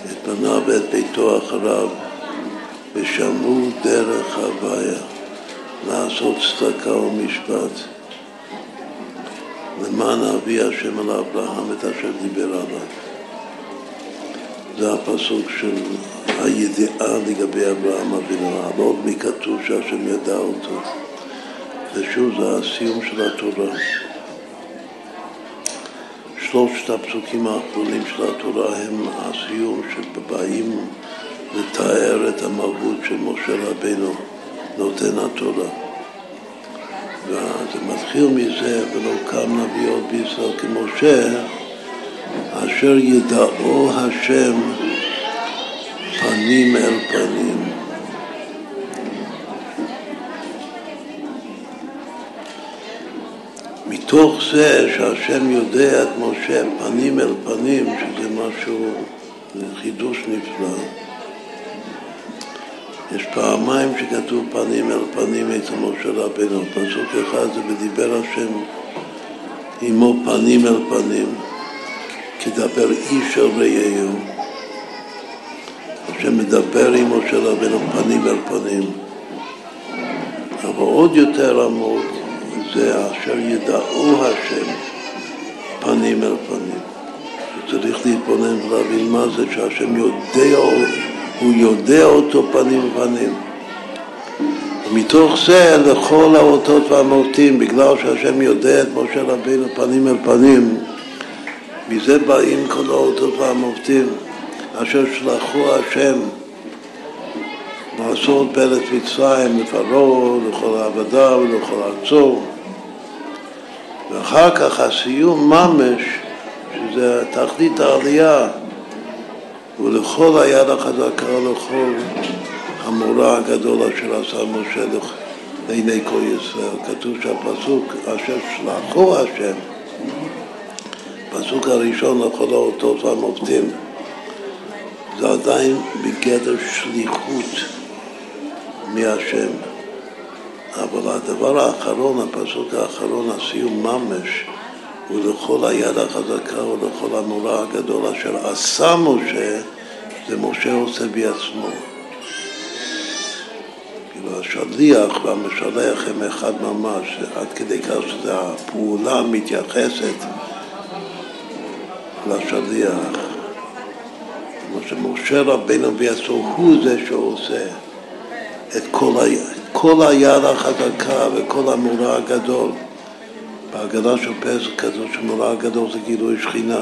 את בניו ואת ביתו אחריו, ושמעו דרך הוויה לעשות צדקה ומשפט. למען אבי השם על אברהם את אשר דיבר עליו. זה הפסוק של הידיעה לגבי אברהם אבינו, לא מי כתוב שהשם ידע אותו. ושוב, זה הסיום של התורה. שלושת הפסוקים האחרונים של התורה הם הסיום שבאים לתאר את המהות של משה רבינו, נותן התורה. וזה מתחיל מזה, ולא קם נביא עוד בישראל כמשה, אשר ידעו השם פנים אל פנים. מתוך זה שהשם יודע את משה פנים אל פנים, שזה משהו, זה חידוש נפלא, יש פעמיים שכתוב פנים אל פנים אצל משה רבנו. פסוק אחד זה ודיבר השם עמו פנים אל פנים, כדבר איש אל רעהו. השם מדבר עם משה רבנו פנים אל פנים. אבל עוד יותר עמוק זה אשר ידעו השם פנים אל פנים. צריך להתבונן ולהבין מה זה שהשם יודע, הוא יודע אותו פנים פנים. ומתוך זה לכל האותות והמותים, בגלל שהשם יודע את משה רבינו פנים אל פנים, מזה באים כל האותות והמופתים אשר שלחו השם לעשות בארץ מצרים לפרעה, לכל העבדה ולכל ארצו. ואחר כך הסיום ממש, שזה תכלית העלייה, ולכל היד החזקה, לכל המורה הגדול אשר עשה משה לעיני כל ישראל. כתוב שהפסוק אשר שלחו השם, הפסוק הראשון לכל האותות והמופתים, זה עדיין בגדר שליחות מהשם. אבל הדבר האחרון, הפסוק האחרון, הסיום ממש, הוא לכל היד החזקה ולכל המורה הגדול אשר עשה משה, זה משה עושה בעצמו. כאילו השליח והמשלח הם אחד ממש, עד כדי כך שהפעולה מתייחסת לשליח. כמו שמשה רבינו בעצמו הוא זה שעושה. את כל, ה... כל היד החזקה וכל המורה הגדול. בהגדה של פסח כתוב שמורה הגדול זה גילוי שכינה.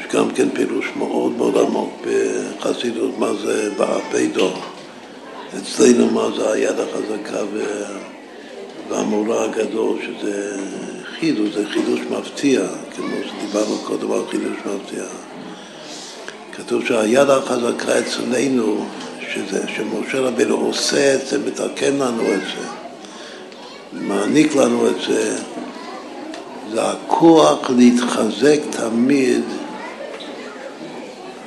יש גם כן פירוש מאוד מאוד עמוק בחסידות מה זה באבידו. אצלנו מה זה היד החזקה והמורה הגדול, שזה חידוש, זה חידוש מפתיע, כמו שדיברנו קודם על חידוש מפתיע. כתוב שהיד החזקה אצלנו, שזה, שמשה רבינו עושה את זה, מתקן לנו את זה, מעניק לנו את זה, זה הכוח להתחזק תמיד,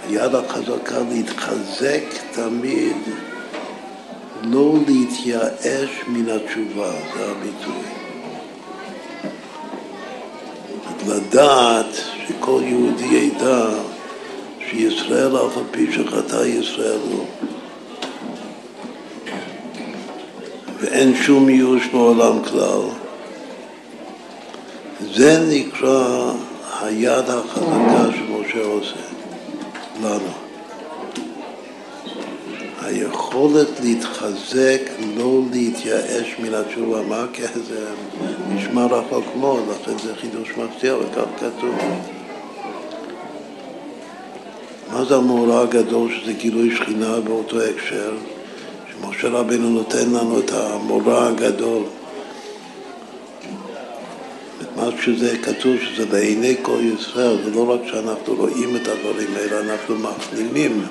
היד החזקה להתחזק תמיד, לא להתייאש מן התשובה, זה הביטוי. לדעת שכל יהודי ידע שישראל אף על פי שחטא ישראל הוא. ואין שום ייאוש בעולם כלל. זה נקרא היד החזקה שמשה עושה לנו. היכולת להתחזק, לא להתייאש מן התשובה. מה זה נשמע רחוק מאוד, לכן זה חידוש מפתיע, וכך כתוב. מה זה המאורע הגדול שזה גילוי שכינה באותו הקשר? שמשה רבינו נותן לנו את המאורע הגדול. מה שזה כתוב שזה לעיני כל ישראל, זה לא רק שאנחנו רואים את הדברים האלה, אנחנו מפנימים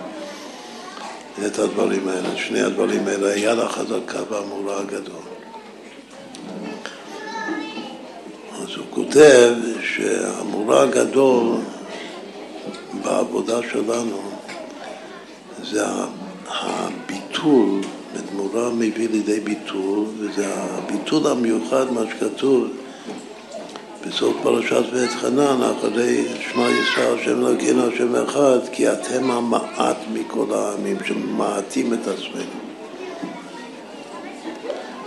את הדברים האלה, שני הדברים האלה, היד החזקה והמאורע הגדול. אז הוא כותב שהמאורע הגדול בעבודה שלנו זה הביטול, בתמורה מביא לידי ביטול, וזה הביטול המיוחד, מה שכתוב בסוף פרשת ואת חנן, אחרי שמע ישראל, השם אלוקינו, השם אחד, כי אתם המעט מכל העמים, שמעטים את עצמנו.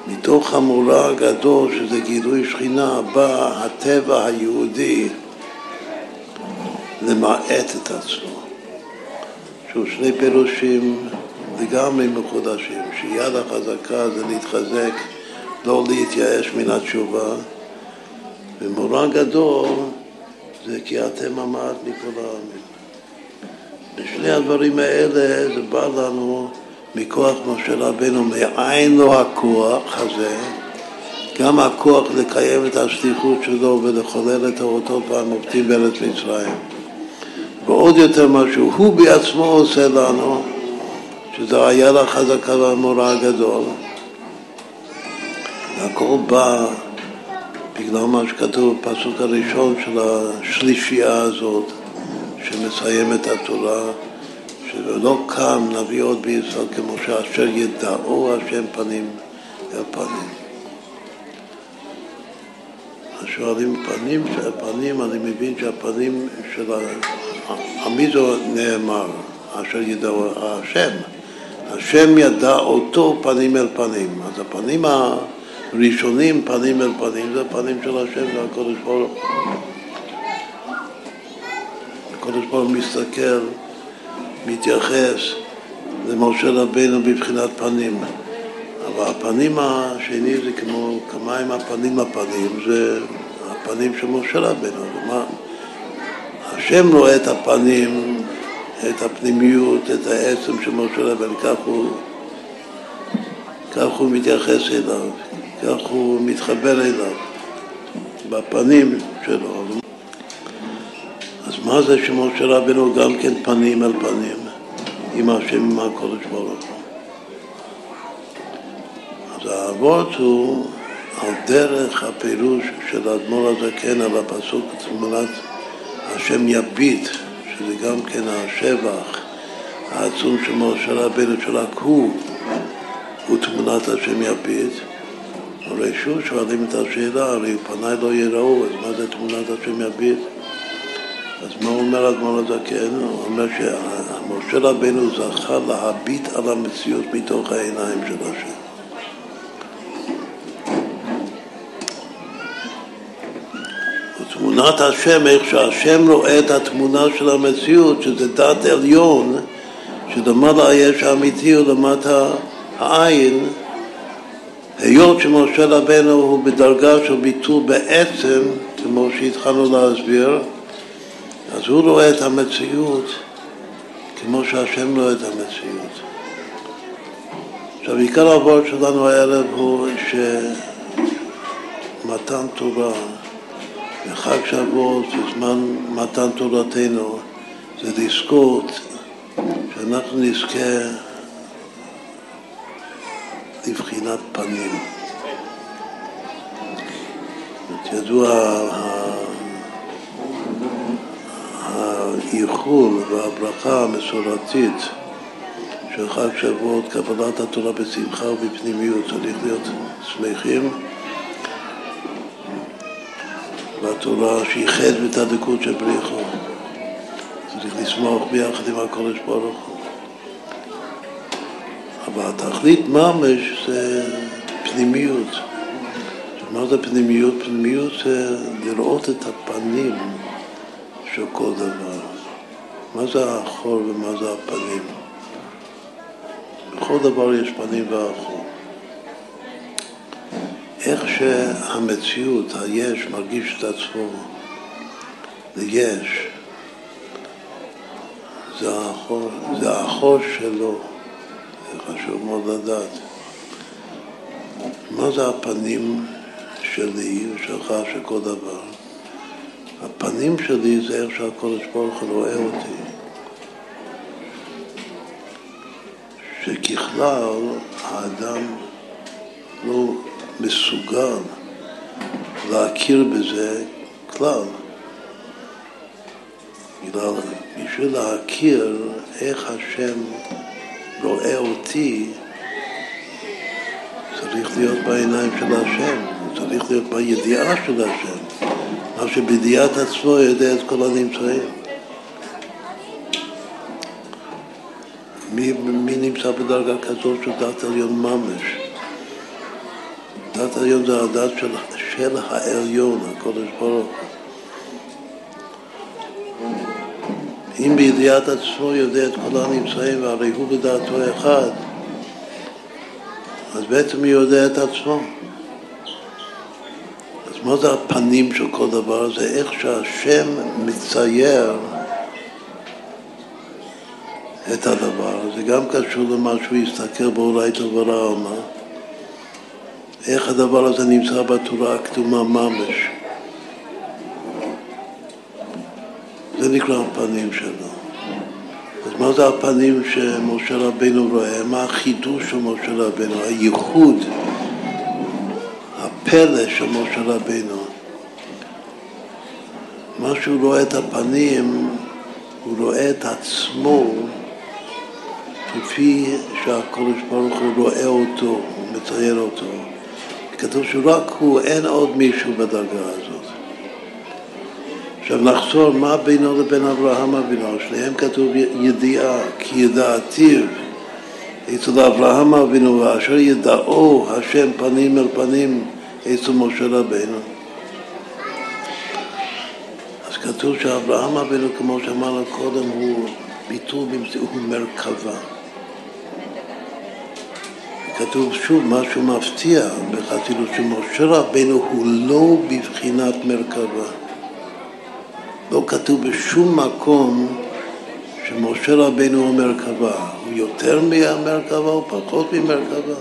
מתוך המורה הגדול, שזה גילוי שכינה, בא הטבע היהודי למעט את עצמו. שוב, שני פירושים לגמרי מחודשים, שיד החזקה זה להתחזק, לא להתייאש מן התשובה, ומורה גדול זה כי אתם המעט מכל העמים. בשני הדברים האלה זה בא לנו מכוח משה רבנו, מאין לו הכוח הזה, גם הכוח לקיים את השליחות שלו ולחולל את האותות והמופתים בארץ מצרים. ועוד יותר מה שהוא בעצמו עושה לנו, שזה היד החזקה והמורה הגדול. הכל בא בגלל מה שכתוב בפסוק הראשון של השלישייה הזאת, שמסיים את התורה, שלא קם נביא עוד בישראל כמו שאשר ידעו השם פנים אל פנים. שואלים פנים, פנים, אני מבין שהפנים של עמי זו נאמר, אשר ידעו השם. השם ידע אותו פנים אל פנים. אז הפנים הראשונים, פנים אל פנים, זה הפנים של השם והקודש ברוך הוא. הקודש ברוך הוא מסתכל, מתייחס למשה רבינו בבחינת פנים. אבל הפנים השני זה כמו כמיים הפנים הפנים, זה הפנים של משה רבינו. השם רואה את הפנים, את הפנימיות, את העצם של משה רבינו, כך הוא, כך הוא מתייחס אליו, כך הוא מתחבר אליו, בפנים שלו. אז מה זה שמשה רבינו גם כן פנים אל פנים עם השם, עם הקודש ברוך הוא? אז האבות הוא על דרך הפירוש של האדמו"ר הזקן על הפסוק תמונת השם יביט, שזה גם כן השבח העצום של משה רבינו, שרק הוא הוא תמונת השם יביט. הרי שוב שואלים את השאלה, הרי פניי לא יראו, אז מה זה תמונת השם יביט? אז מה אומר אדמו"ר הזקן? הוא אומר שמשה רבינו זכה להביט על המציאות מתוך העיניים של השם. תמונת השם, איך שהשם רואה את התמונה של המציאות, שזה דת עליון, שלמעלה היש האמיתי ולמטה העין, היות שמשה רבנו הוא בדרגה של ביטול בעצם, כמו שהתחלנו להסביר, אז הוא רואה את המציאות כמו שהשם רואה את המציאות. עכשיו, עיקר העבוד שלנו הערב הוא שמתן תורה וחג שבועות בזמן מתן תורתנו זה לזכות שאנחנו נזכה לבחינת פנים. ידוע האיחול והברכה המסורתית של חג שבועות, קבלת התורה בשמחה ובפנימיות, צריך להיות שמחים בתורה שהיא חטא ותדקות של בריחו. צריך לשמוח ביחד עם הקודש ברוך הוא. אבל התכלית ממש זה פנימיות. מה זה פנימיות? פנימיות זה לראות את הפנים של כל דבר. מה זה האחור ומה זה הפנים? בכל דבר יש פנים ואחור. איך שהמציאות, היש, מרגיש את עצמו ליש, זה האחור שלו, זה חשוב מאוד לדעת. מה זה הפנים שלי ושלך, של כל דבר? הפנים שלי זה איך שהקודש ברוך הוא רואה אותי. שככלל האדם לא מסוגל להכיר בזה כלל. בגלל, בשביל להכיר איך השם רואה אותי, צריך להיות בעיניים של השם, צריך להיות בידיעה של השם. מה שבידיעת עצמו יודע את כל הנמצאים. מי, מי נמצא בדרגה כזאת של דת עליון ממש? דת עליון זה הדת של, של העליון, הקודש ברוך אם בידיעת עצמו יודע את כל הנמצאים והרי הוא בדעתו אחד, אז בעצם הוא יודע את עצמו. מה זה הפנים של כל דבר? זה איך שהשם מצייר את הדבר. זה גם קשור למה שהוא יסתכל באולי טוב ורע איך הדבר הזה נמצא בתורה הקדומה ממש. זה נקרא הפנים שלו. אז מה זה הפנים שמשה רבינו רואה? מה החידוש של משה רבינו? הייחוד. הפלא של משה רבינו. מה שהוא רואה את הפנים, הוא רואה את עצמו כפי שהקדוש ברוך הוא רואה אותו, הוא מצייר אותו. כתוב שרק הוא, אין עוד מישהו בדרגה הזאת. עכשיו נחזור, מה בינו לבין אברהם אבינו? שניהם כתוב ידיעה, כי ידעתיו אצל אברהם אבינו, ואשר ידעו השם פנים אל פנים אצל משה רבינו. אז כתוב שאברהם אבינו, כמו שאמרנו קודם, הוא ביטול, הוא מרכבה. כתוב שוב משהו מפתיע בחסידות שמשה רבינו הוא לא בבחינת מרכבה. לא כתוב בשום מקום שמשה רבינו הוא מרכבה. הוא יותר מהמרכבה או פחות ממרכבה.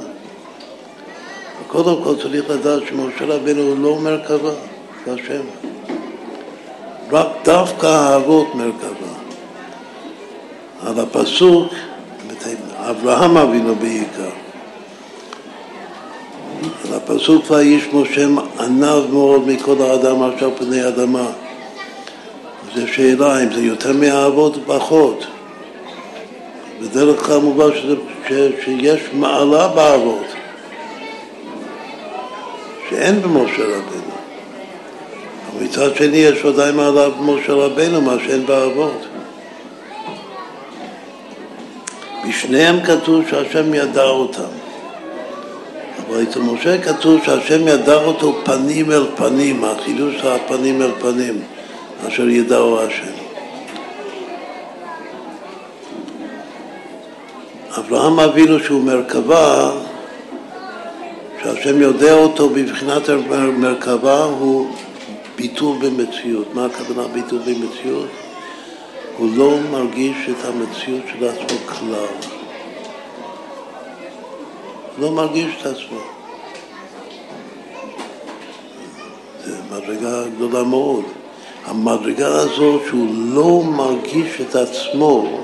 קודם כל צריך לדעת שמשה רבינו הוא לא מרכבה, זה השם. רק דווקא האבות מרכבה. על הפסוק, אברהם אבינו בעיקר. הפסוק ואיש משה ענב מאוד מכל האדם אשר פני אדמה. זו שאלה אם זה יותר מהאבות או פחות. בדרך כלל מובן שיש מעלה באבות שאין במשה. אבל מצד שני יש ודאי מעלה במשה רבנו, מה שאין באבות. בשניהם כתוב שהשם ידע אותם. אבל אצל משה כתוב שהשם ידע אותו פנים אל פנים, החידוש הפנים אל פנים, אשר ידעו השם. אברהם אבינו שהוא מרכבה, שהשם יודע אותו בבחינת מרכבה, הוא ביטול במציאות. מה הכוונה ביטול במציאות? הוא לא מרגיש את המציאות של עצמו כלל. לא מרגיש את עצמו. זו מדרגה גדולה מאוד. המדרגה הזאת שהוא לא מרגיש את עצמו,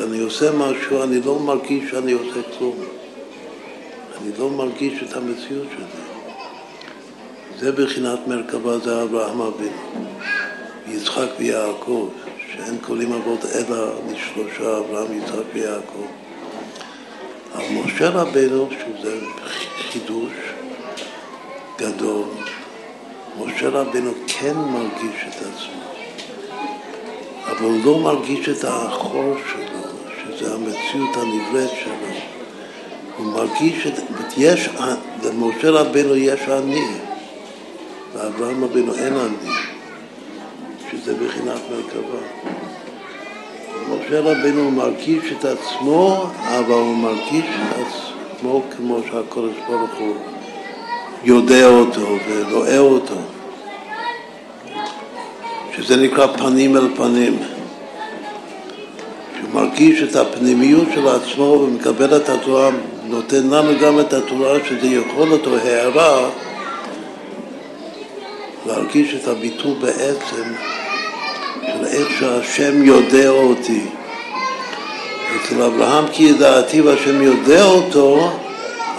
אני עושה משהו, אני לא מרגיש שאני עושה כלום. אני לא מרגיש את המציאות שלי. זה בחינת מרכבה, זה אברהם אבינו. יצחק ויעקב, שאין קולים אבות אלא לשלושה, אברהם, יצחק ויעקב. אבל משה רבנו, שזה חידוש גדול, משה רבנו כן מרגיש את עצמו, אבל לא מרגיש את האחור שלו, שזה המציאות הנבראת שלו. הוא מרגיש את... יש, למשה רבנו יש אני, לאברהם רבנו אין אני, שזה בחינת מרכבה. משה רבנו מרגיש את עצמו, אבל הוא מרגיש את עצמו כמו שהקדוש ברוך הוא יודע אותו ורואה אותו, שזה נקרא פנים אל פנים. שהוא מרגיש את הפנימיות של עצמו ומקבל את התורה, נותן לנו גם את התורה שזה יכול אותו הערה להרגיש את הביטול בעצם איך שהשם יודע אותי. אצל אברהם כי ידעתי והשם יודע אותו,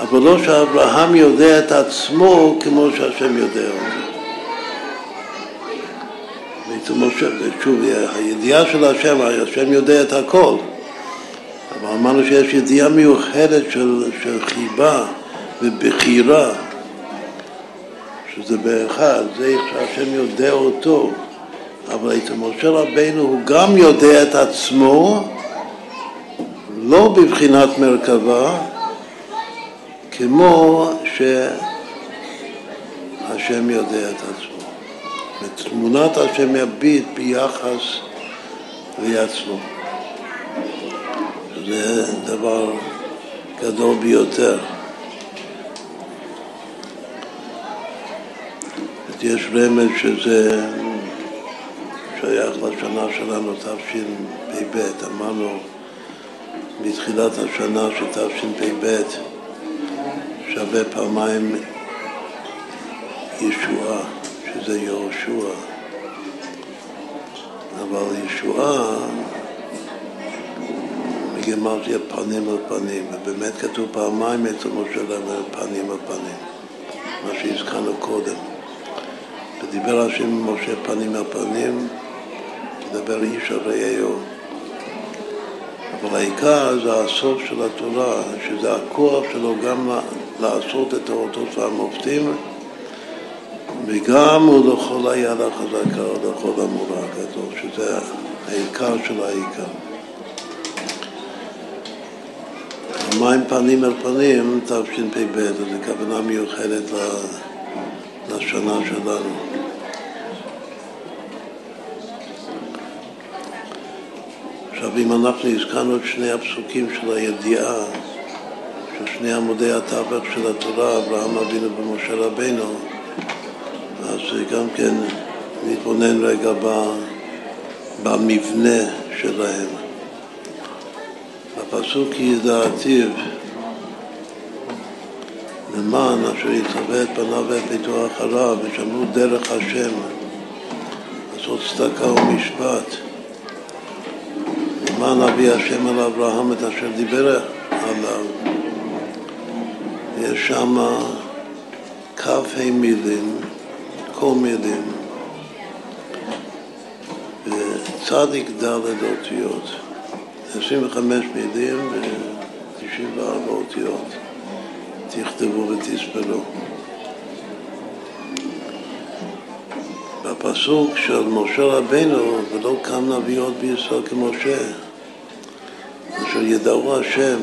אבל לא שאברהם יודע את עצמו כמו שהשם יודע אותו. שוב, הידיעה של השם, השם יודע את הכל, אבל אמרנו שיש ידיעה מיוחדת של, של חיבה ובחירה, שזה באחד, זה איך שהשם יודע אותו. אבל אצל משה רבינו הוא גם יודע את עצמו, לא בבחינת מרכבה, כמו שהשם יודע את עצמו. תמונת השם יביט ביחס לעצמו. זה דבר גדול ביותר. יש רמז שזה שייך לשנה שלנו, תשפ"ב. אמרנו מתחילת השנה של תשפ"ב שווה פעמיים ישועה, שזה יהושע. אבל ישועה בגימטריה פנים על פנים, ובאמת כתוב פעמיים אצל משה רבנו פנים על פנים, מה שהזכרנו קודם. ודיבר השם עם משה פנים על פנים, מדבר איש על רעהו. אבל העיקר זה הסוף של התורה, שזה הכוח שלו גם לעשות את האותות והמופתים וגם הוא לכל היד החזקה ולכל המורה הגדול, שזה העיקר של העיקר. מים פנים אל פנים, תשפ"ב, זו כוונה מיוחדת לשנה שלנו. עכשיו, אם אנחנו הזכרנו את שני הפסוקים של הידיעה, של שני עמודי התווך של התורה, אברהם אבינו ומשה רבינו, אז גם כן נתבונן רגע במבנה שלהם. הפסוק ידעתיו למען אשר יצווה את פניו ואת ביתו אחריו ושמרו דרך השם לעשות צדקה ומשפט למען אבי השם על אברהם את אשר דיבר עליו יש שם כ"ה מילים, כל מילים וצדיק ד' אותיות 25 מילים ו-94 אותיות. תכתבו ותספרו. בפסוק של משה רבנו, ולא קם נביא עוד בישראל כמשה, אשר ידעו השם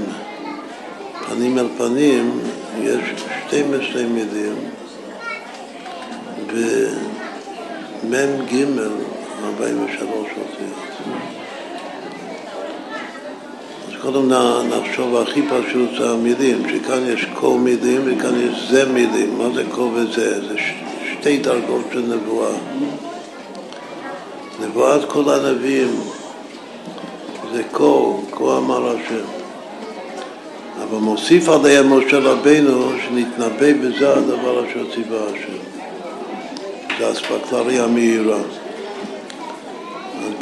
פנים אל פנים, יש 12 מילים, ומ"ג 43 אותיות. קודם נחשוב הכי פשוט זה המילים, שכאן יש כל מילים וכאן יש זה מילים. מה זה כל וזה? זה שתי דרגות של נבואה. נבואת כל הנביאים זה כל, כל אמר השם. אבל מוסיף עליהם משה רבינו שנתנבא בזה הדבר אשר ציווה השם. זה אספקלריה מהירה.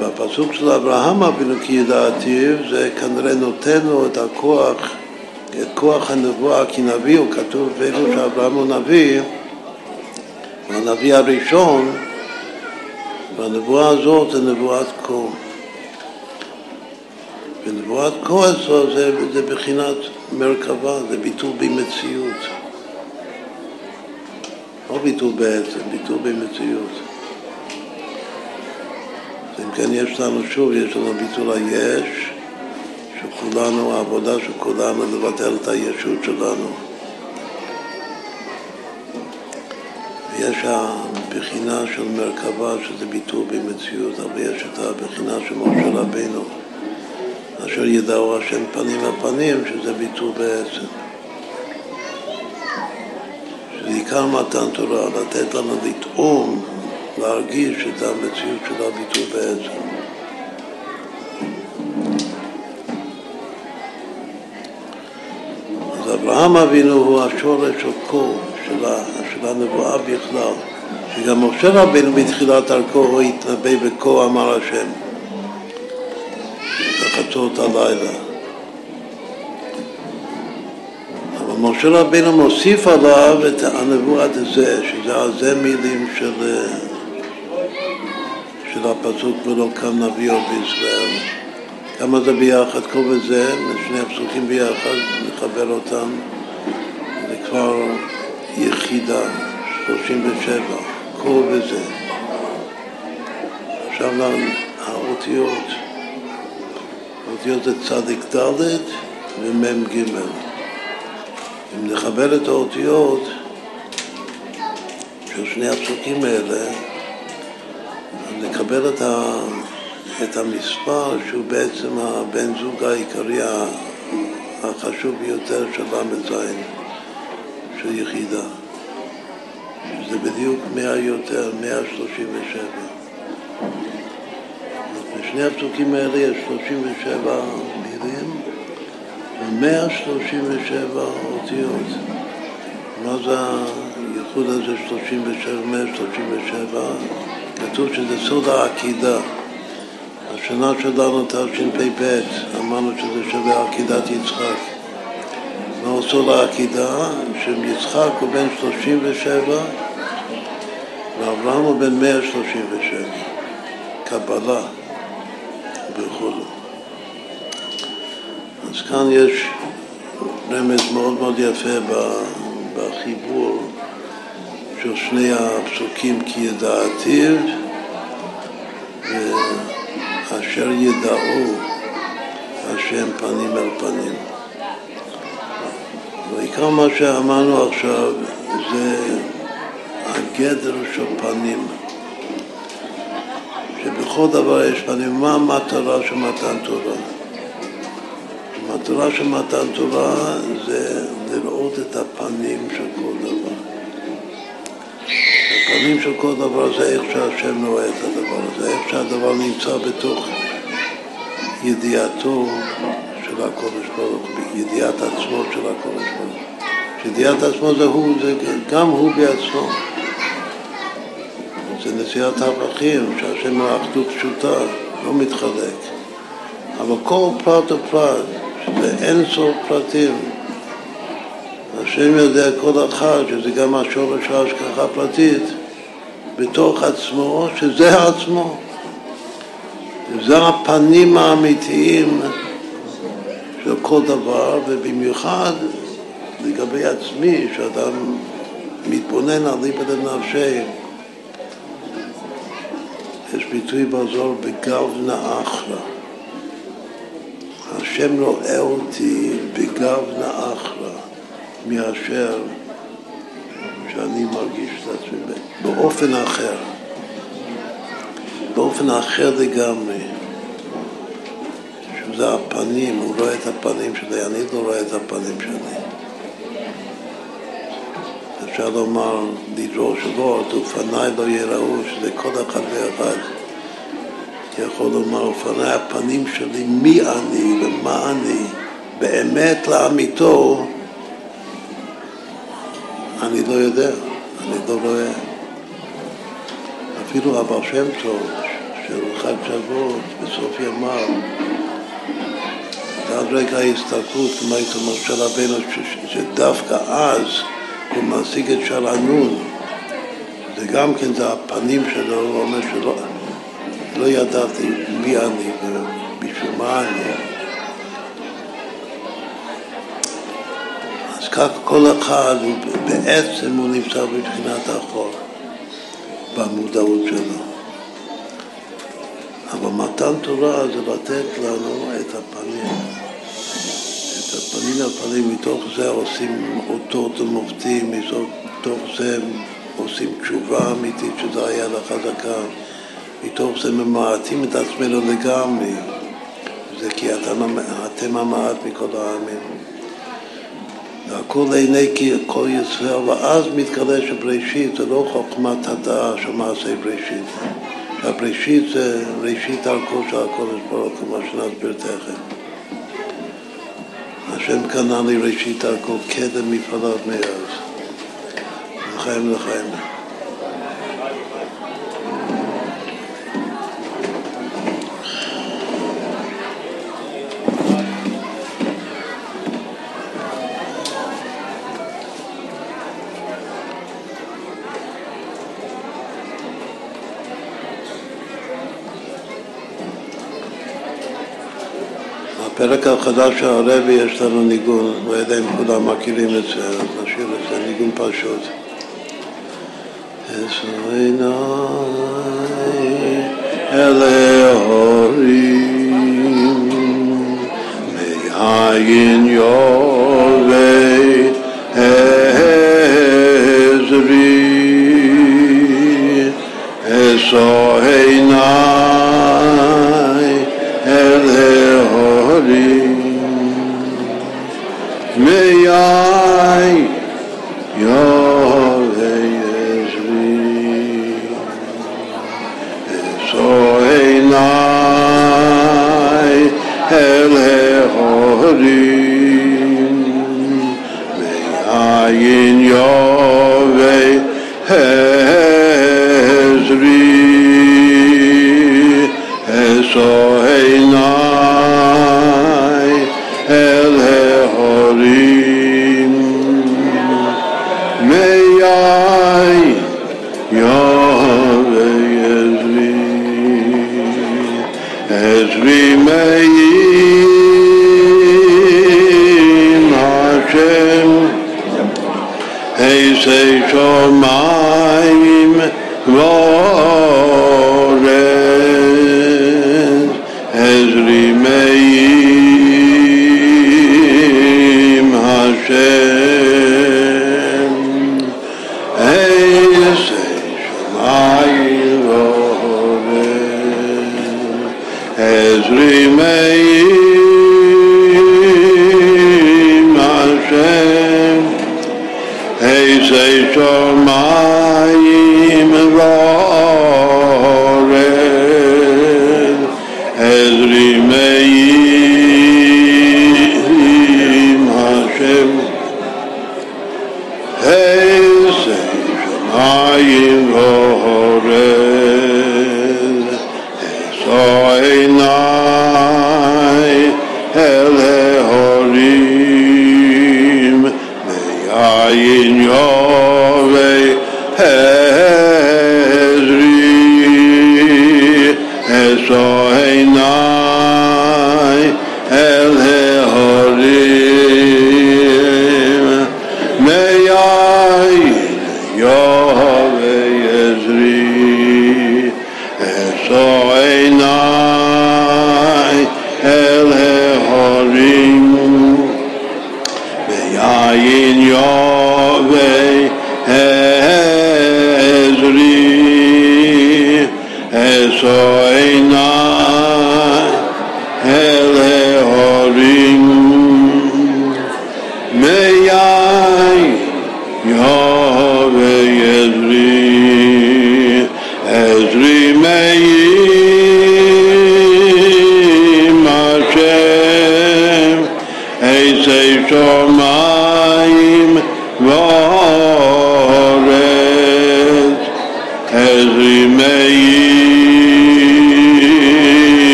בפסוק של אברהם אבינו כי ידעתיו זה כנראה נותן לו את הכוח, את כוח הנבואה, כי נביא הוא כתוב באיפה שאברהם הוא נביא, הנביא הראשון, והנבואה הזאת זה נבואת כה. ונבואת אצלו זה, זה בחינת מרכבה, זה ביטול במציאות. לא ביטול בעצם, ביטול במציאות. אם כן יש לנו שוב, יש לנו ביטול היש, שכולנו, העבודה של כולנו לבטל את הישות שלנו. ויש הבחינה של מרכבה, שזה ביטול במציאות, אבל יש את הבחינה של משה רבינו, אשר ידעו השם פנים על פנים, שזה ביטול בעצם. שזה עיקר מתן תורה, לתת לנו לטעום להרגיש את המציאות של הביטוי בעצם. אז אברהם אבינו הוא השורש של כל, של, של הנבואה בכלל, שגם משה רבינו בתחילת דרכו הוא התנבא בכה אמר השם, בחצות הלילה. אבל משה רבינו מוסיף עליו את הנבואת הזה, שזה הזה מילים של של הפסוק ולא קם נביא עוד בישראל. כמה זה ביחד, כל וזה, שני הפסוקים ביחד, נחבר אותם, זה כבר יחידה, 37, כל וזה. עכשיו האותיות, האותיות זה צדיק ד' ומ"ג. אם נחבר את האותיות של שני הפסוקים האלה, לקבל את, ה, את המספר שהוא בעצם הבן זוג העיקרי החשוב ביותר של ל"ז, של יחידה. שזה בדיוק 100 יותר, 137. בשני הפסוקים האלה יש 37 מילים ו-137 אותיות. מה זה הייחוד הזה 37, 137? כתוב שזה סוד העקידה. השנה שלנו תשפ"ב, אמרנו שזה שווה עקידת יצחק. מהו סוד העקידה? שיצחק הוא בן 37 ואברהם הוא בן 137. קבלה וכו'. אז כאן יש רמז מאוד מאוד יפה בחיבור של שני הפסוקים כי ידעתיו ואשר ידעו השם פנים אל פנים. ועיקר מה שאמרנו עכשיו זה הגדר של פנים. שבכל דבר יש פנים. מה המטרה של מתן תורה? המטרה של מתן תורה זה לראות את הפנים של כל דבר. הפנים של כל דבר זה איך שהשם רואה את הדבר הזה, איך שהדבר נמצא בתוך ידיעתו של הקודש ברוך הוא, ידיעת עצמו של הקודש ברוך הוא. שידיעת עצמו זה הוא, זה גם הוא בעצמו. זה נשיאת הפכים, שהשם הוא אחדות פשוטה, לא מתחלק. אבל כל פרט ופרט, שזה אין סוף פרטים, השם יודע כל אחד, שזה גם השורש ההשגחה הפרטית, בתוך עצמו, שזה עצמו. זה הפנים האמיתיים של כל דבר, ובמיוחד לגבי עצמי, שאדם מתבונן על ליבא דנפשי, יש ביטוי באזור בגב נאחלה. השם רואה אותי בגב נאחלה מאשר שאני מרגיש את עצמי באופן אחר. באופן אחר לגמרי, שזה הפנים, הוא רואה את הפנים שלי, אני לא רואה את הפנים שלי. אפשר לומר, לדרוש זאת, ופניי לא יראו, שזה כל אחד ואחד יכול לומר, ופניי הפנים שלי, מי אני ומה אני, באמת לאמיתו, אני לא יודע, אני לא רואה. אפילו הבעל שם טוב של חג שבועות בסוף ימיו, ועד רגע ההסתכלות, כמו היית אומר של רבנו, שדווקא אז הוא משיג את שלענון, זה גם כן, זה הפנים שלו, הוא אומר שלא לא ידעתי מי אני ובשביל מה אני. אז כך כל אחד, בעצם הוא נמצא בבחינת החור. במודעות שלו. אבל מתן תורה זה לתת לנו את הפנים. את הפנים הפנים, מתוך זה עושים אותות ומופתים, מתוך זה עושים תשובה אמיתית, שזה היה לחזקה. מתוך זה ממעטים את עצמנו לגמרי. זה כי אתם, אתם המעט מכל העמים. והכל לעיני כל ישראל, ואז מתגלה שבראשית זה לא חוכמת הדעה של מעשי בראשית. הבראשית זה ראשית דרכו של הקודש ברוך הוא, מה שנסביר תכף. השם קנה לי ראשית דרכו קדם מפעליו מאז. לחיים לחיים. בפרק החדש של הרבי יש לנו ניגון, לא יודע אם כולם מכירים את זה, נשאיר את זה, ניגון פשוט. אסו עיניי אל ההורים, מאין יובי עזרי, אסו עיניי Salut.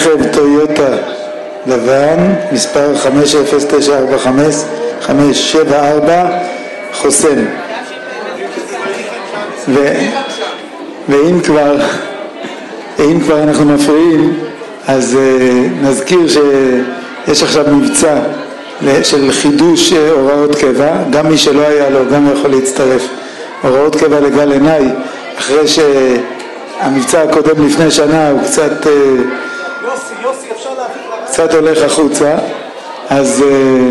רכב טויוטה לבן, מספר 509455, 574, חוסם. ו, ואם כבר, אם כבר אנחנו מפריעים, אז uh, נזכיר שיש עכשיו מבצע של חידוש uh, הוראות קבע, גם מי שלא היה לו גם יכול להצטרף. הוראות קבע לגל עיניי, אחרי שהמבצע הקודם לפני שנה הוא קצת... Uh, יוסי, יוסי, אפשר להעביר לרב? קצת הולך החוצה, אז, אה,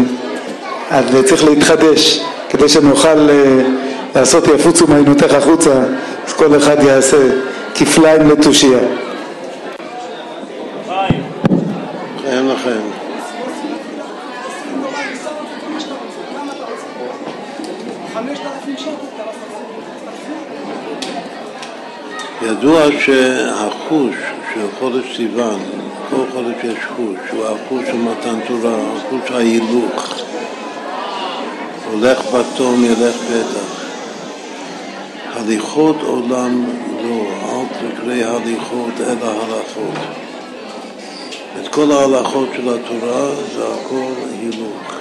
אז צריך להתחדש כדי שנוכל אה, לעשות יפוצו מעיינותיך החוצה, אז כל אחד יעשה כפליים לתושייה. חיים לכם. ידוע שהחוש של חודש סיוון, כל חודש יש חוש, הוא החוש של מתן תורה, החוש ההילוך. הולך בתום ילך בטח. הליכות עולם לא, אל תקרא הליכות אלא הלכות. את כל ההלכות של התורה זה הכל הילוך.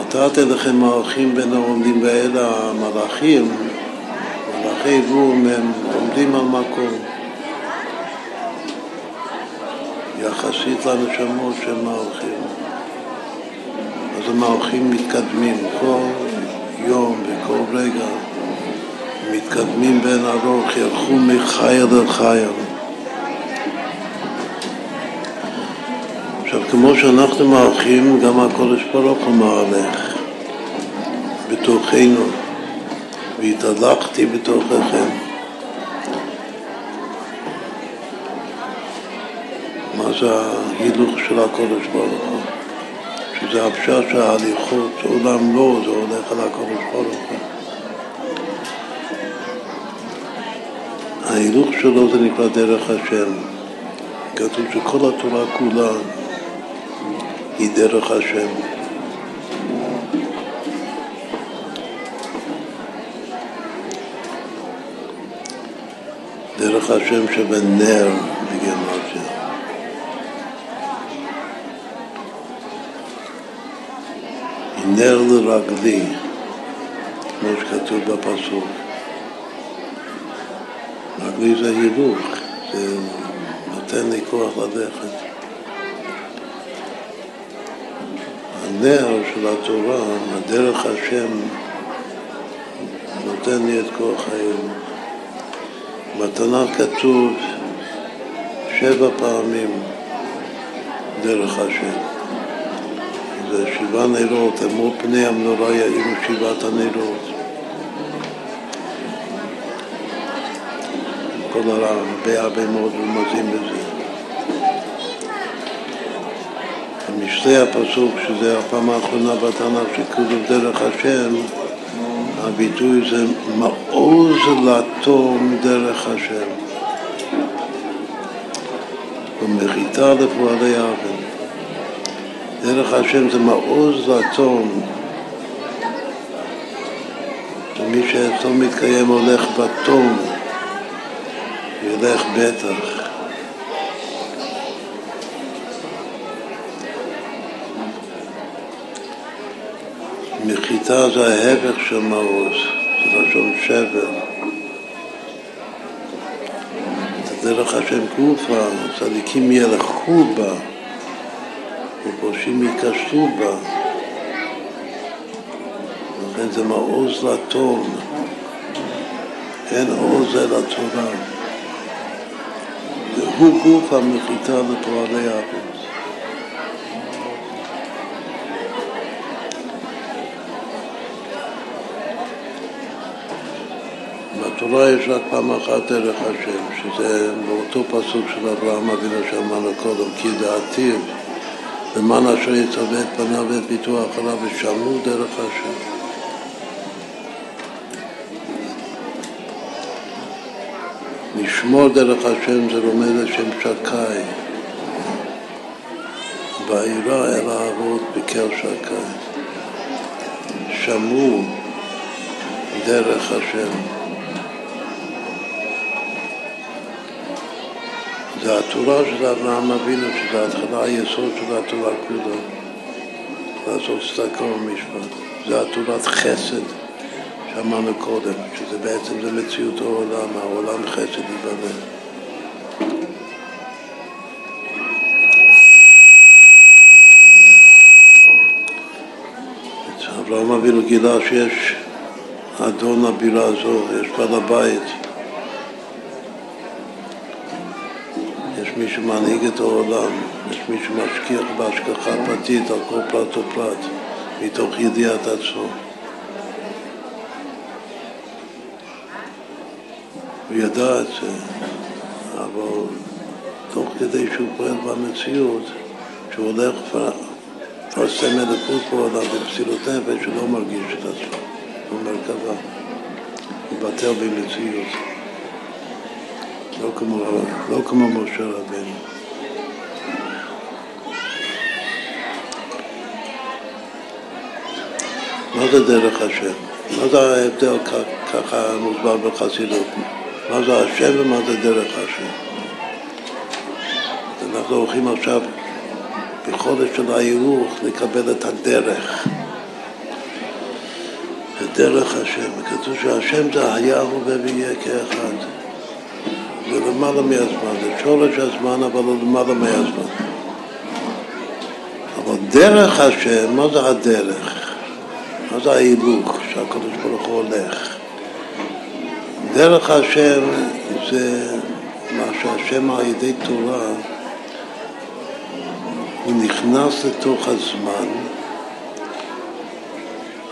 נתתי לכם מלאכים בין העומדים ואלה המלאכים, מלאכי רום הם עומדים על מקום יחסית לנשמות של מלאכים. אז המלאכים מתקדמים כל יום וכל רגע, מתקדמים בין ארוך, ילכו מחייל אל חייל. עכשיו, כמו שאנחנו מערכים, גם הקודש ברוך הוא מהלך בתוכנו, והתהלכתי בתוככם. זה ההילוך של הקודש ברוך הוא? שזה הפשט שההליכות, עולם לא, זה הולך על הקודש ברוך הוא. ההילוך שלו זה נקרא דרך השם. כתוב שכל התורה כולה היא דרך השם. דרך השם שבנר בגמרתיה. נר לרגלי, כמו שכתוב בפסוק. רגלי זה הילוך, זה נותן לי כוח ללכת. הנר של התורה, הדרך השם, נותן לי את כוח ההילוך. בתנ"ך כתוב שבע פעמים דרך השם. זה שבעה נרות, אמור פני המנורה יאירו שבעת הנרות. כל הרבה הרבה מאוד רמזים בזה. משלי הפסוק, שזה הפעם האחרונה בתנ"ך שכתוב דרך השם, הביטוי זה מעוז לתום דרך השם ומחיתה לפועלי אבן. דרך השם זה מעוז לתום ומי שאצלו מתקיים הולך בתום, ילך בטח. מחיתה זה ההפך של מעוז, זה לשון שבר. דרך השם גופה, צדיקים ילכו בה, ופושעים ייכשלו בה. לכן זה מעוז לתום, אין עוז אלא תורה. והוא גוף המחיתה לפועלי הארץ. בתורה יש רק פעם אחת דרך השם, שזה באותו פסוק של אברהם אבינו שאמרנו קודם, כי דעתיו למען אשר יצווה את פניו ואת פיתוח עליו ושמעו דרך השם. לשמור דרך השם זה רומז לשם שקי, ואירע אל האבות בקר שקי. שמעו דרך השם. זה התורה של אברהם אבינו, שזה התחלה היסוד של התורה כולה, לעשות צדקה ומשפט. זה התורת חסד שאמרנו קודם, שזה בעצם זה מציאות העולם, העולם חסד ייבנה. אברהם אבינו גילה שיש אדון הבירה הזו, יש בעל הבית. מי שמנהיג את העולם, יש מי שמשגיח בהשגחה פרטית על כל פרט ופרט, מתוך ידיעת עצמו. הוא ידע את זה, אבל תוך כדי שהוא פועל במציאות, כשהוא הולך לפרסם אלוקות בעולם בפסילות נפש, הוא לא מרגיש את עצמו, הוא מרכבה, הוא בטל במציאות. לא כמו, לא כמו משה רבנו. מה זה דרך השם? מה זה ההבדל ככה מוסבר בחסידות? מה זה השם ומה זה דרך השם? אנחנו הולכים עכשיו בחודש של ההילוך לקבל את הדרך. את דרך השם. כתוב שהשם זה היה, הווה ויהיה כאחד. למעלה מהזמן, זה שורש הזמן, אבל הוא למעלה מהזמן. אבל דרך השם, מה זה הדרך? מה זה ההילוך שהקדוש ברוך הוא הולך? דרך השם זה מה שהשם על ידי תורה הוא נכנס לתוך הזמן,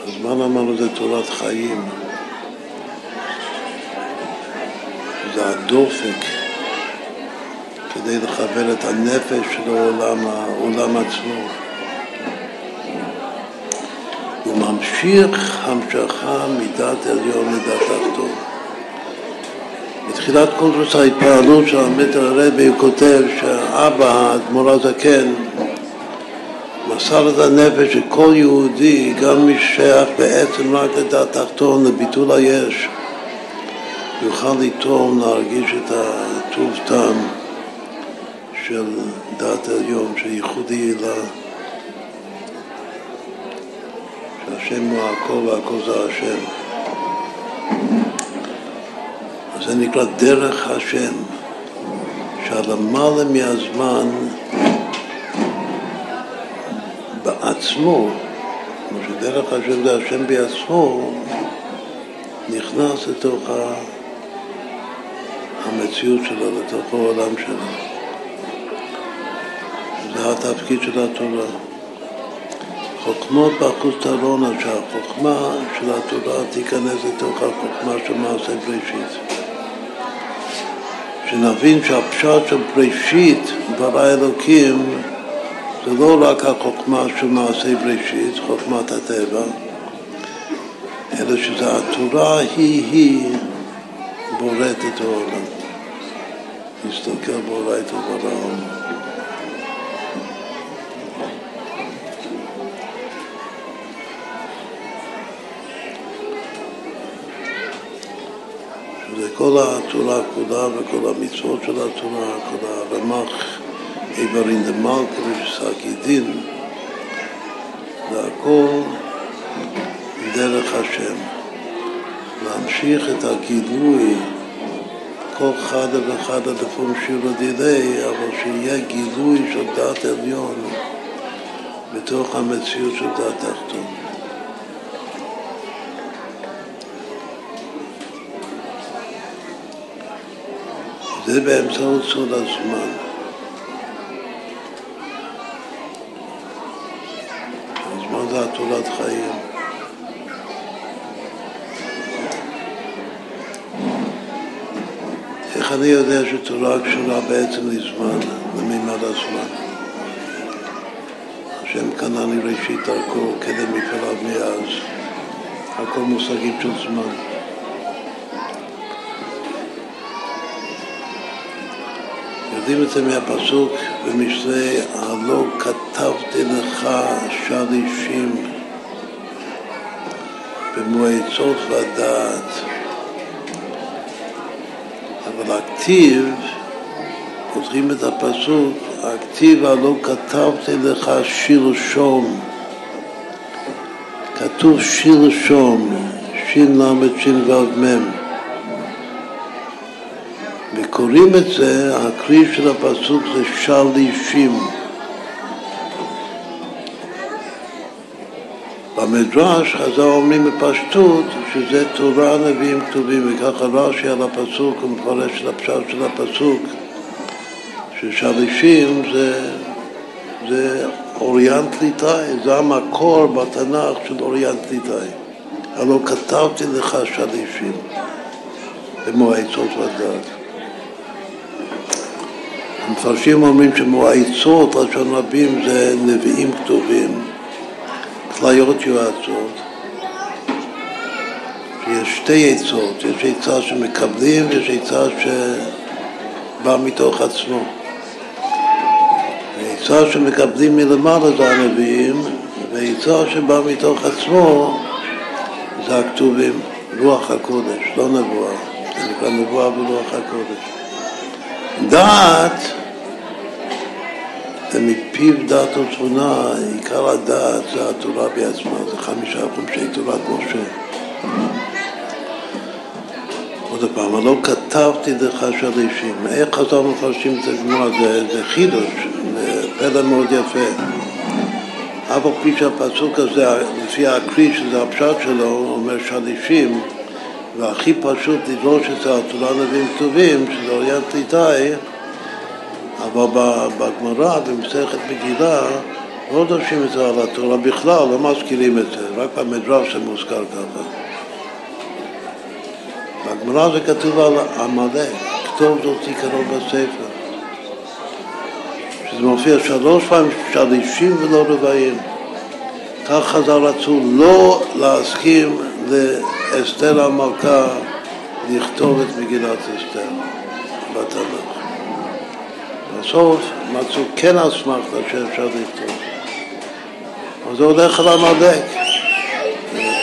הזמן אמרנו זה תורת חיים. זה הדופק כדי לכוון את הנפש של העולם, העולם עצמו. הוא ממשיך המשכה מידת עליון מידת תחתון. בתחילת קורס ההתפעלות של המטר הרבי הוא כותב שהאבא, האדמו"ר הזקן, מסר את הנפש שכל יהודי, גם מי ששייך בעצם רק לדעת תחתון, לביטול היש, יוכל לתרום, להרגיש את הטוב טעם של דת העליון, שייחודי לה, שהשם הוא הכל והכל זה השם. זה נקרא דרך השם, שהלמעלה מהזמן בעצמו, כמו שדרך השם זה השם בעצמו, נכנס לתוך המציאות שלו, לתוך העולם שלו. זה התפקיד של התורה. חוכמות באחוז תרונה, שהחוכמה של התורה תיכנס לתוך החוכמה של מעשה בראשית. שנבין שהפשט של בראשית, ברא אלוקים, זה לא רק החוכמה של מעשה בראשית, חוכמת הטבע, אלא שזה התורה היא-היא בוראת את העולם. להסתכל בורא וברא זה כל התורה כולה וכל המצוות של התורה, כל הרמ"ח איברין דמלכה ושסקי דין, זה הכל דרך השם. להמשיך את הגילוי כל חדה וחדה לפום שירו דילי, אבל שיהיה גילוי של דת עליון בתוך המציאות של דת תחתון. זה באמצעות סוד הזמן. הזמן זה התולת חיים. אני יודע שתורה קשורה בעצם לזמן, למימד הזמן? השם קנה לי ראשית דרכו, קדם מפעליו מאז, הכל מושגים של זמן. יודעים את זה מהפסוק במשלי, הלא כתבתי לך שלישים במועצות ודעת. אבל הכתיב, פותחים את הפסוק, הכתיב הלא כתבתי לך שילשום. כתוב שילשום, ש"ל ש"ו וקוראים את זה, הכלי של הפסוק זה שלישים. במדרש חז"ל אומרים בפשטות שזה תורה, נביאים כתובים, וככה רש"י על הפסוק, הוא מפרש את הפשט של הפסוק, ששלישים זה, זה אוריינט ליטאי, זה המקור בתנ"ך של אוריינט ליטאי. הלא כתבתי לך שלישים במועצות ודעת. המפרשים אומרים שמועצות, לשון רבים, זה נביאים כתובים, כליות יועצות. יש שתי עצות, יש עצה שמקבלים ויש עצה שבאה מתוך עצמו. עצה שמקבלים מלמעלה זה הנביאים, ועצה שבאה מתוך עצמו זה הכתובים, רוח הקודש, לא נבואה, זה נקרא נבואה ברוח הקודש. דעת מפיו דעת ותבונה, עיקר הדעת זה התורה בעצמה, זה חמישה חומשי תורת משה. עוד פעם, לא כתבתי לך שלישים. איך חז"ל מפרשים את הגמרא? זה, זה חידוש, פלא מאוד יפה. אף על פי שהפסוק הזה, לפי הקריא, שזה הפשט שלו, אומר שלישים, והכי פשוט לדרוש את זה על תורה נביאים כתובים, שזה אוריינט ליטאי, אבל בגמרא, במסכת מגילה, לא דורשים את זה על התורה בכלל, לא מזכירים את זה, רק במדרש זה מוזכר ככה. בגמרא זה כתוב על עמלק, כתוב זאת עיקרו בספר. שזה מופיע שלוש פעמים שלישים ולא רבעים. כך חז"ל רצו לא להסכים לאסתר המלכה לכתוב את מגילת אסתר בתנ"ך. בסוף מצאו כן אסמכתה שאפשר לכתוב. אז זה הולך על עמלק,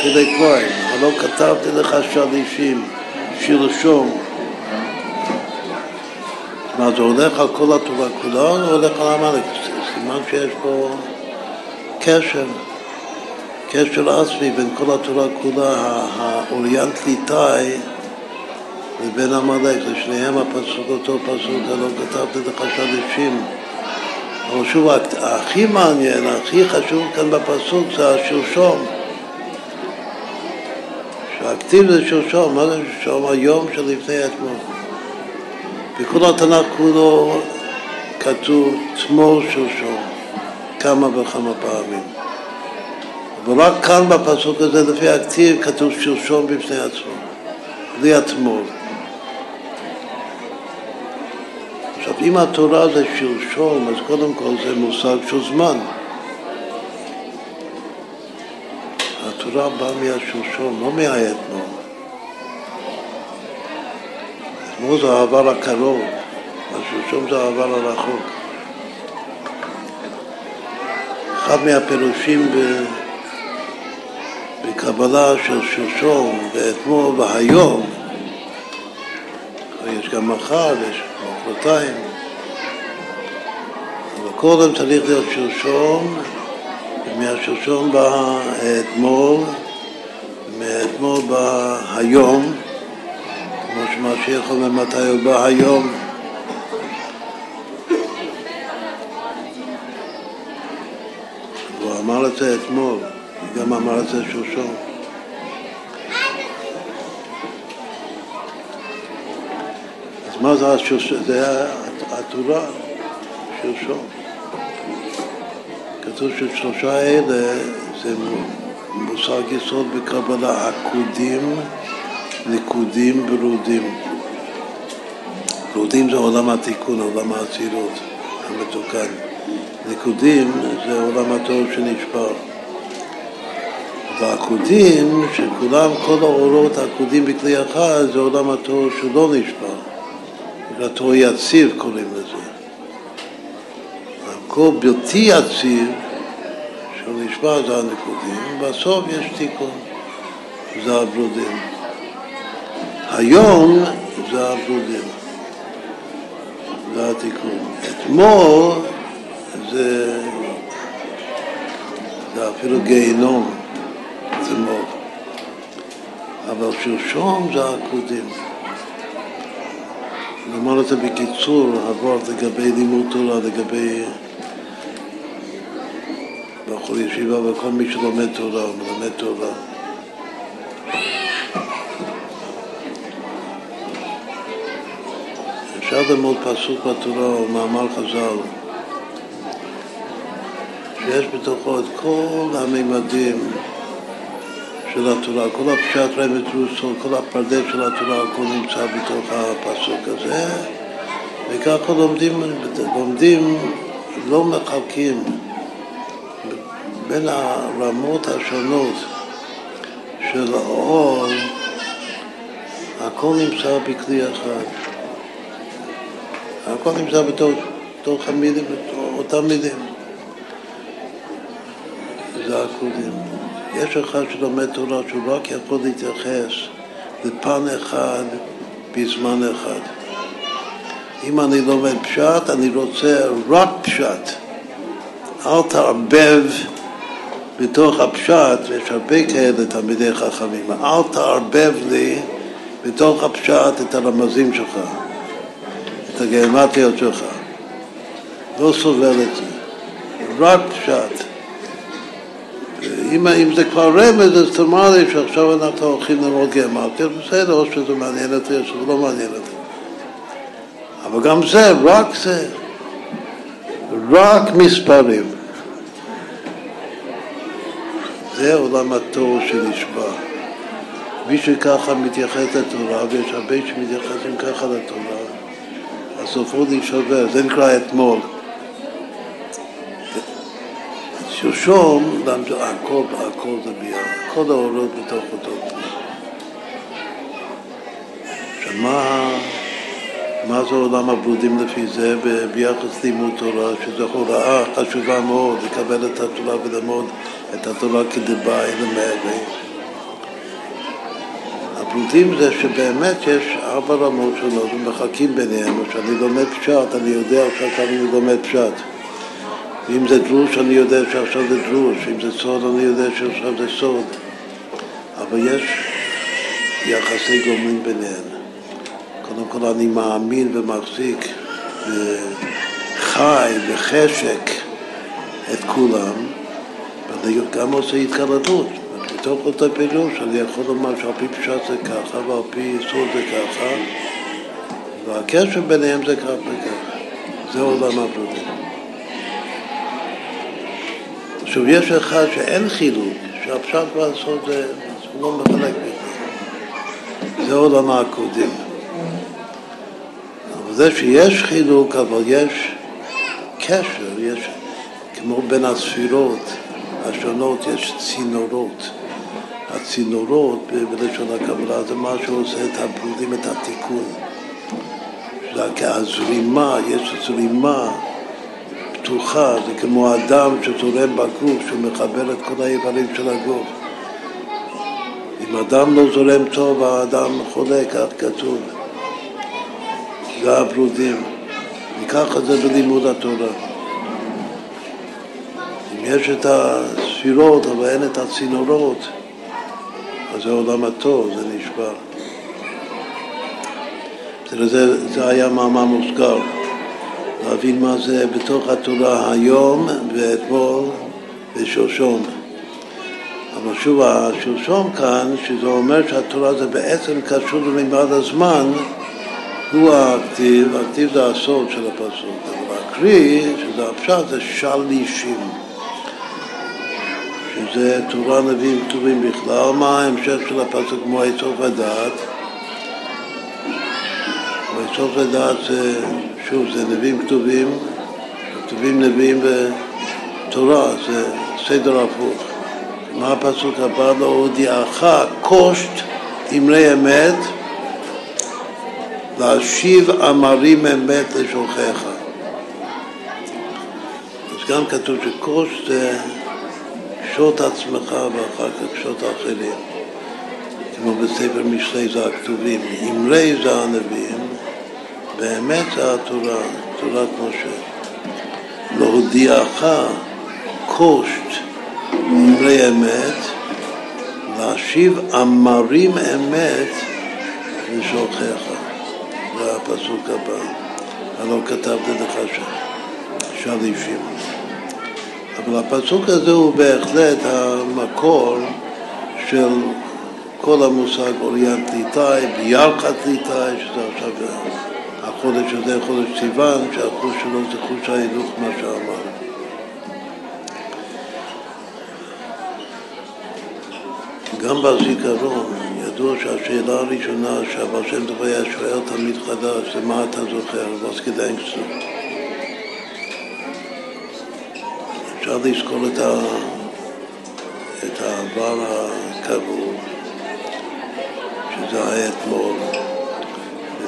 כדי כהן, אבל לא כתבתי לך שלישים, שלשום. מה זה הולך על כל התורה כולה, או הולך על עמלק? סימן שיש פה קשר, קשר עצמי בין כל התורה כולה, האוריינט ליטאי לבין עמלק, לשניהם הפסוק אותו פסוק, לא כתבתי לך שלישים. אבל שוב, הכי מעניין, הכי חשוב כאן בפסוק זה השלשום. שהכתיב זה שלשום, מה זה שלשום? היום שלפני אתמול. בכל התנ"ך כולו כתוב תמול שלשום כמה וכמה פעמים. אבל רק כאן בפסוק הזה, לפי הכתיב, כתוב שלשום בפני עצמו, בלי התמול. עכשיו, אם התורה זה שלשום, אז קודם כל זה מושג של זמן. התורה באה מהשלשום, לא מהאתמול. אתמול זה העבר הקרוב, השלשום זה העבר הרחוק. אחד מהפירושים בקבלה של שלשום ואתמול והיום, יש גם מחר ויש מחרתיים, אבל קודם צריך להיות שלשום, ומהשלשום בא אתמול, ומאתמול בא היום, כמו שמשיח אומר מתי הוא בא היום. הוא אמר את זה אתמול, הוא גם אמר את זה שלשום. מה זה השלשום? זה התורה, שלשום. כתוב ששלושה אלה זה מושג יסוד בקבלה, עקודים, נקודים, ברודים. ברודים זה עולם התיקון, עולם האצילות המתוקן. נקודים זה עולם התור שנשבר. והעקודים, שכולם, כל האורות העקודים בכלי אחד, זה עולם התור שלא נשבר. התור יציב קוראים לזה. הכל בלתי יציב, שהוא נשבר זה הנקודים, בסוף יש תיקון, זה הברודים. היום זה הברודים, זה התיקון. אתמול זה, זה אפילו גיהינום, אתמול. אבל שלשום זה העקודים. נאמר את זה בקיצור, עברת לגבי לימוד תורה, לגבי בחור ישיבה וכל מי שלומד תורה, הוא מלמד תורה. אפשר ללמוד פסוק בתורה או מאמר חז"ל שיש בתוכו את כל הממדים של התורה, כל הפשט רמז רוסו, כל הפרדס של התורה, הכל נמצא בתוך הפסוק הזה וככה לומדים, לומדים לא מחלקים בין הרמות השונות של האור, הכל נמצא בכלי אחד. הכל נמצא בתוך, בתוך המילים, אותם מילים. זה הקודים. יש אחד שלומד תורה שהוא רק יכול להתייחס לפן אחד בזמן אחד. אם אני לומד פשט, אני רוצה רק פשט. אל תערבב בתוך הפשט, ויש הרבה כאלה תלמידי חכמים, אל תערבב לי בתוך הפשט את הרמזים שלך, את הגרמטיות שלך. לא סובל את זה. רק פשט. אם, אם זה כבר רמז, אז תאמר לי שעכשיו אנחנו הולכים ללמוד גרמטיות, בסדר, או שזה מעניין אותי או שזה לא מעניין אותי. אבל גם זה, רק זה, רק מספרים. זה עולם התור שנשבע. מי שככה מתייחס לתורה, ויש הרבה שמתייחסים ככה לתורה, סופו להישבר, זה נקרא אתמול. שלשום, הכל, הכל זה ביחד, כל האורות בתוך אותו פנים. שמה מה זה עולם הברודים לפי זה ביחס לימוד תורה, שזו הוראה חשובה מאוד לקבל את התורה וללמוד את התורה כדבעי למעלה. הברודים זה שבאמת יש ארבע רמות שונות ומחכים ביניהם, או שאני לומד פשט, אני יודע שעכשיו לומד פשט. ואם זה דרוש, אני יודע שעכשיו זה דרוש, ואם זה סוד, אני יודע שעכשיו זה סוד. אבל יש יחסי גומלין ביניהם. קודם כל אני מאמין ומחזיק וחי בחשק את כולם, ואני גם עושה התקלטות. מתוך אותו פירוש אני יכול לומר שעל פי פשט זה ככה ועל פי סוד זה ככה, והקשר ביניהם זה כך וכך. זה עולם הברודים. עכשיו, יש אחד שאין חילוק, שהפשט והסוד זה, הוא לא מחלק בזה. זה עולם הקודם. אבל זה שיש חילוק, אבל יש קשר, יש, כמו בין הספירות השונות, יש צינורות. הצינורות בלשון הקבלה זה מה שעושה את הברודים, את התיקון. הזרימה, יש זרימה פתוחה, זה כמו אדם שתורם בגוף, שהוא מחבר את כל האיברים של הגוף. אם אדם לא זורם טוב, האדם חולה, כך כתוב. זה הברודים. וככה זה בלימוד התורה. אם יש את הספירות, אבל אין את הצינורות, אז זה עולם הטוב, זה נשבר. זה, זה היה מאמר מוסגר, להבין מה זה בתוך התורה היום ואתמול ושלשום. אבל שוב, השלשום כאן, שזה אומר שהתורה זה בעצם קשור למימד הזמן, הוא הכתיב, הכתיב זה הסוד של הפסוק, אבל הקריא, שזה הפשט, זה שלישים. שזה תורה נביאים כתובים בכלל, מה ההמשך של הפסוק מועצות ודעת? מועצות ודעת זה, שוב, זה נביאים כתובים, כתובים נביאים בתורה, זה סדר הפוך. מה הפסוק הבא? לא הודיעך קושט אמרי אמת להשיב אמרים אמת לשולחיך. אז גם כתוב שקושט זה קשוט עצמך ואחר כך קשוט האחרים. כמו בספר משלי זה הכתובים. אמרי זה הנביאים, באמת התורה, תורת משה. להודיעך קושט אמרי אמת, להשיב אמרים אמת לשולחיך. זה הפסוק הבא. הלא כתבתי לך שלישים. אבל הפסוק הזה הוא בהחלט המקור של כל המושג אוריינט ליטאי, בירכת ליטאי, שזה עכשיו החודש הזה, חודש סיוון, שהחוש שלו זה חוש ההילוך, מה שאמר. גם בזיכרון ידוע שהשאלה הראשונה שהבר שם טוב היה שואל תמיד חדש זה מה אתה זוכר, du? אפשר לזכור את, ה... את העבר הקרוב, שזה היה אתמול.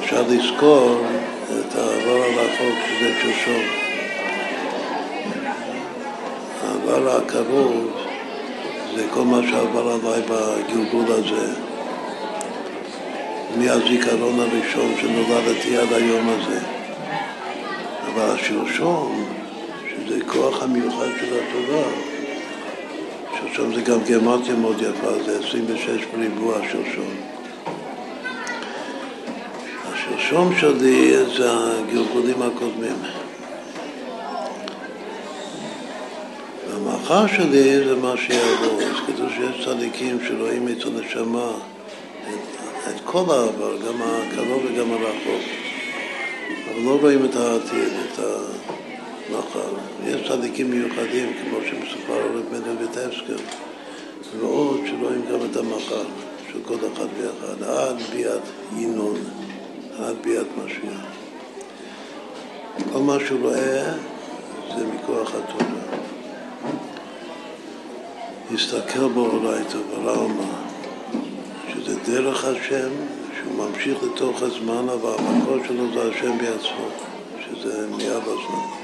אפשר לזכור את העבר הרחוק, שזה שלשום. העבר הקרוב זה כל מה שעבר עליי בגלגול הזה, מהזיכרון הראשון שנולדתי עד היום הזה. אבל השלשום, שזה כוח המיוחד של התורה, שלשום זה גם גרמטיה מאוד יפה, זה 26 בריבוע שלשום. השלשום שלי זה הגלגולים הקודמים. המאחר שלי זה מה שיעבור. אז כתוב שיש צדיקים שרואים את הנשמה, את, את כל העבר, גם הקרוב וגם הרחוק, אבל לא רואים את העתיד, את המאחר. יש צדיקים מיוחדים, כמו שמסופר על רב מנדלביטבסקי, ועוד שרואים גם את המאחר של כל אחד ואחד, עד ביאת ינון, עד ביאת משיח. כל מה שהוא רואה זה מכוח התורה. הסתכל באורייתא, לא ברמה, שזה דרך השם, שהוא ממשיך לתוך הזמן, אבל המקור שלו זה השם בעצמו, שזה מאב הזמן.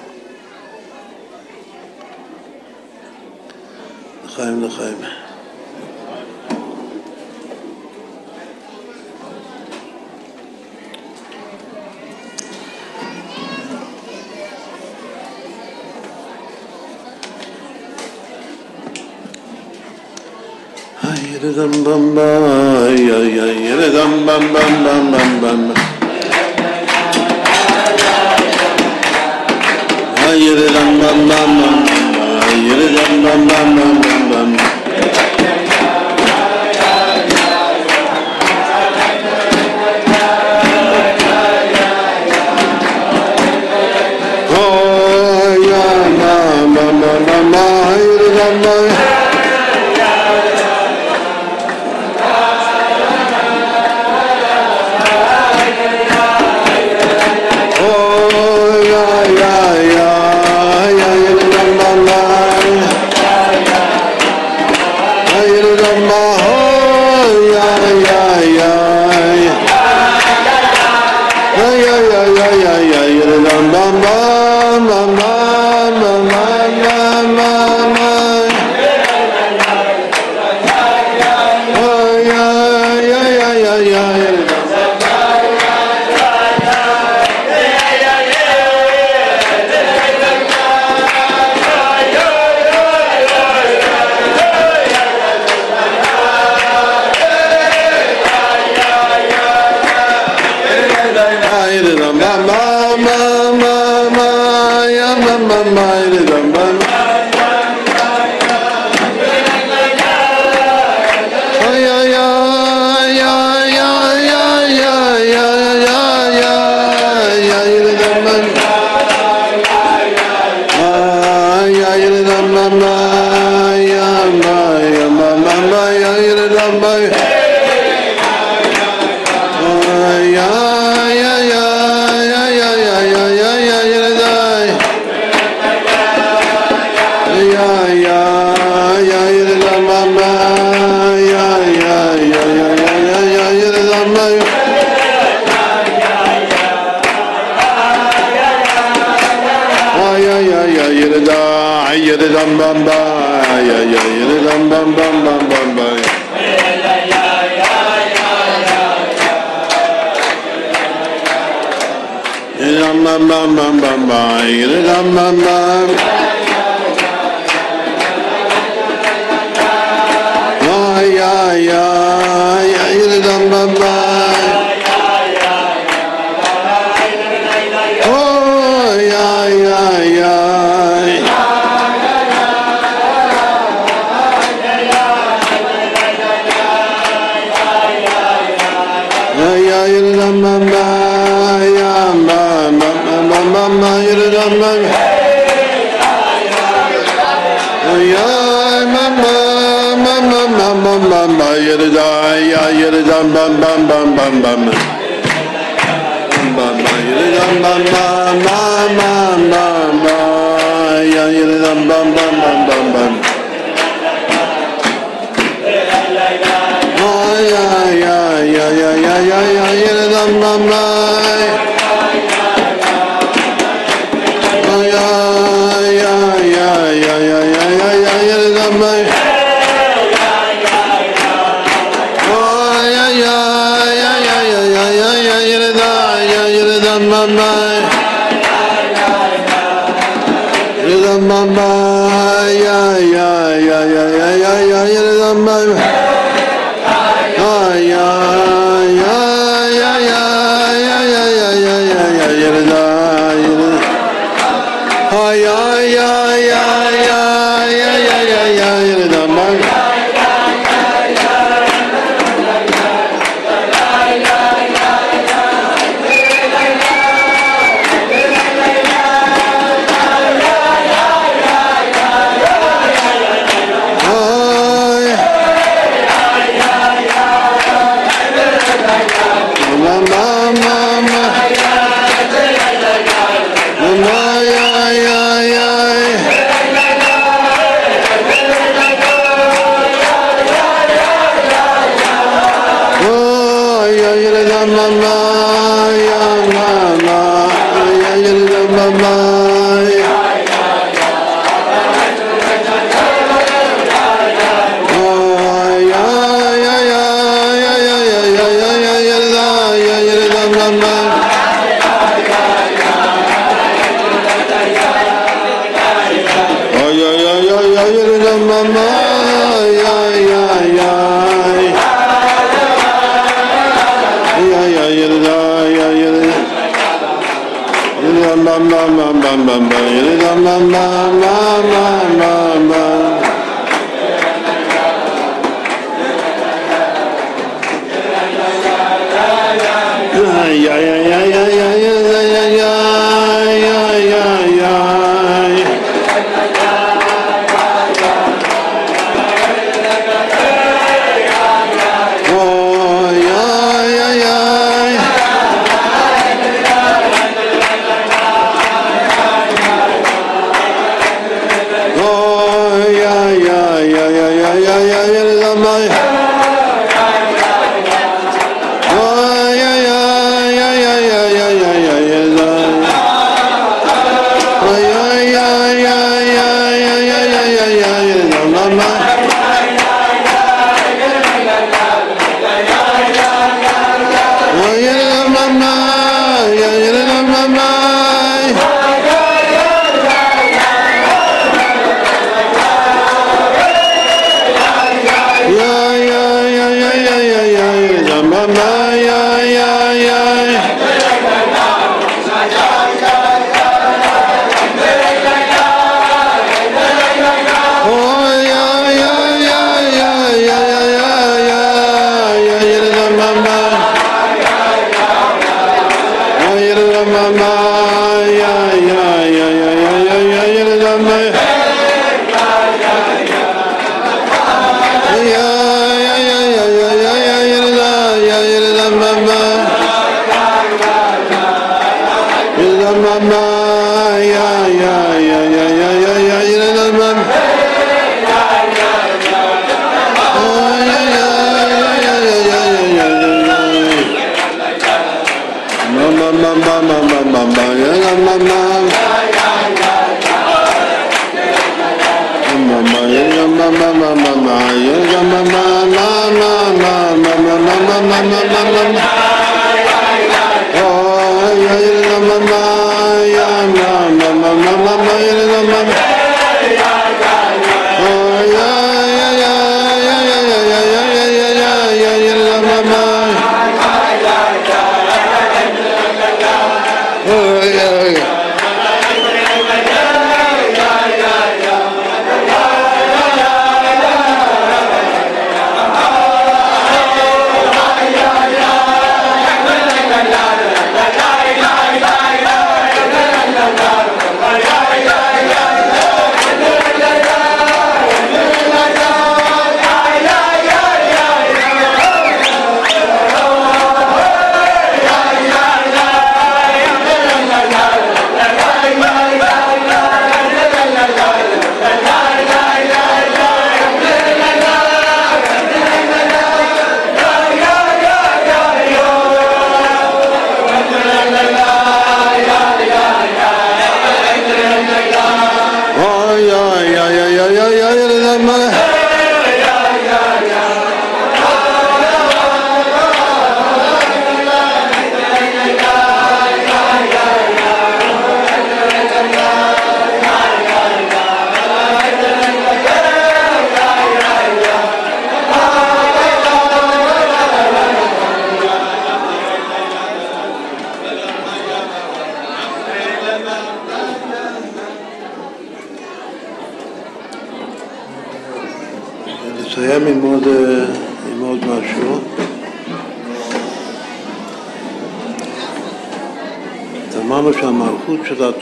לחיים לחיים. dum bum ba, yeah yeah yeah dum bum bum ba.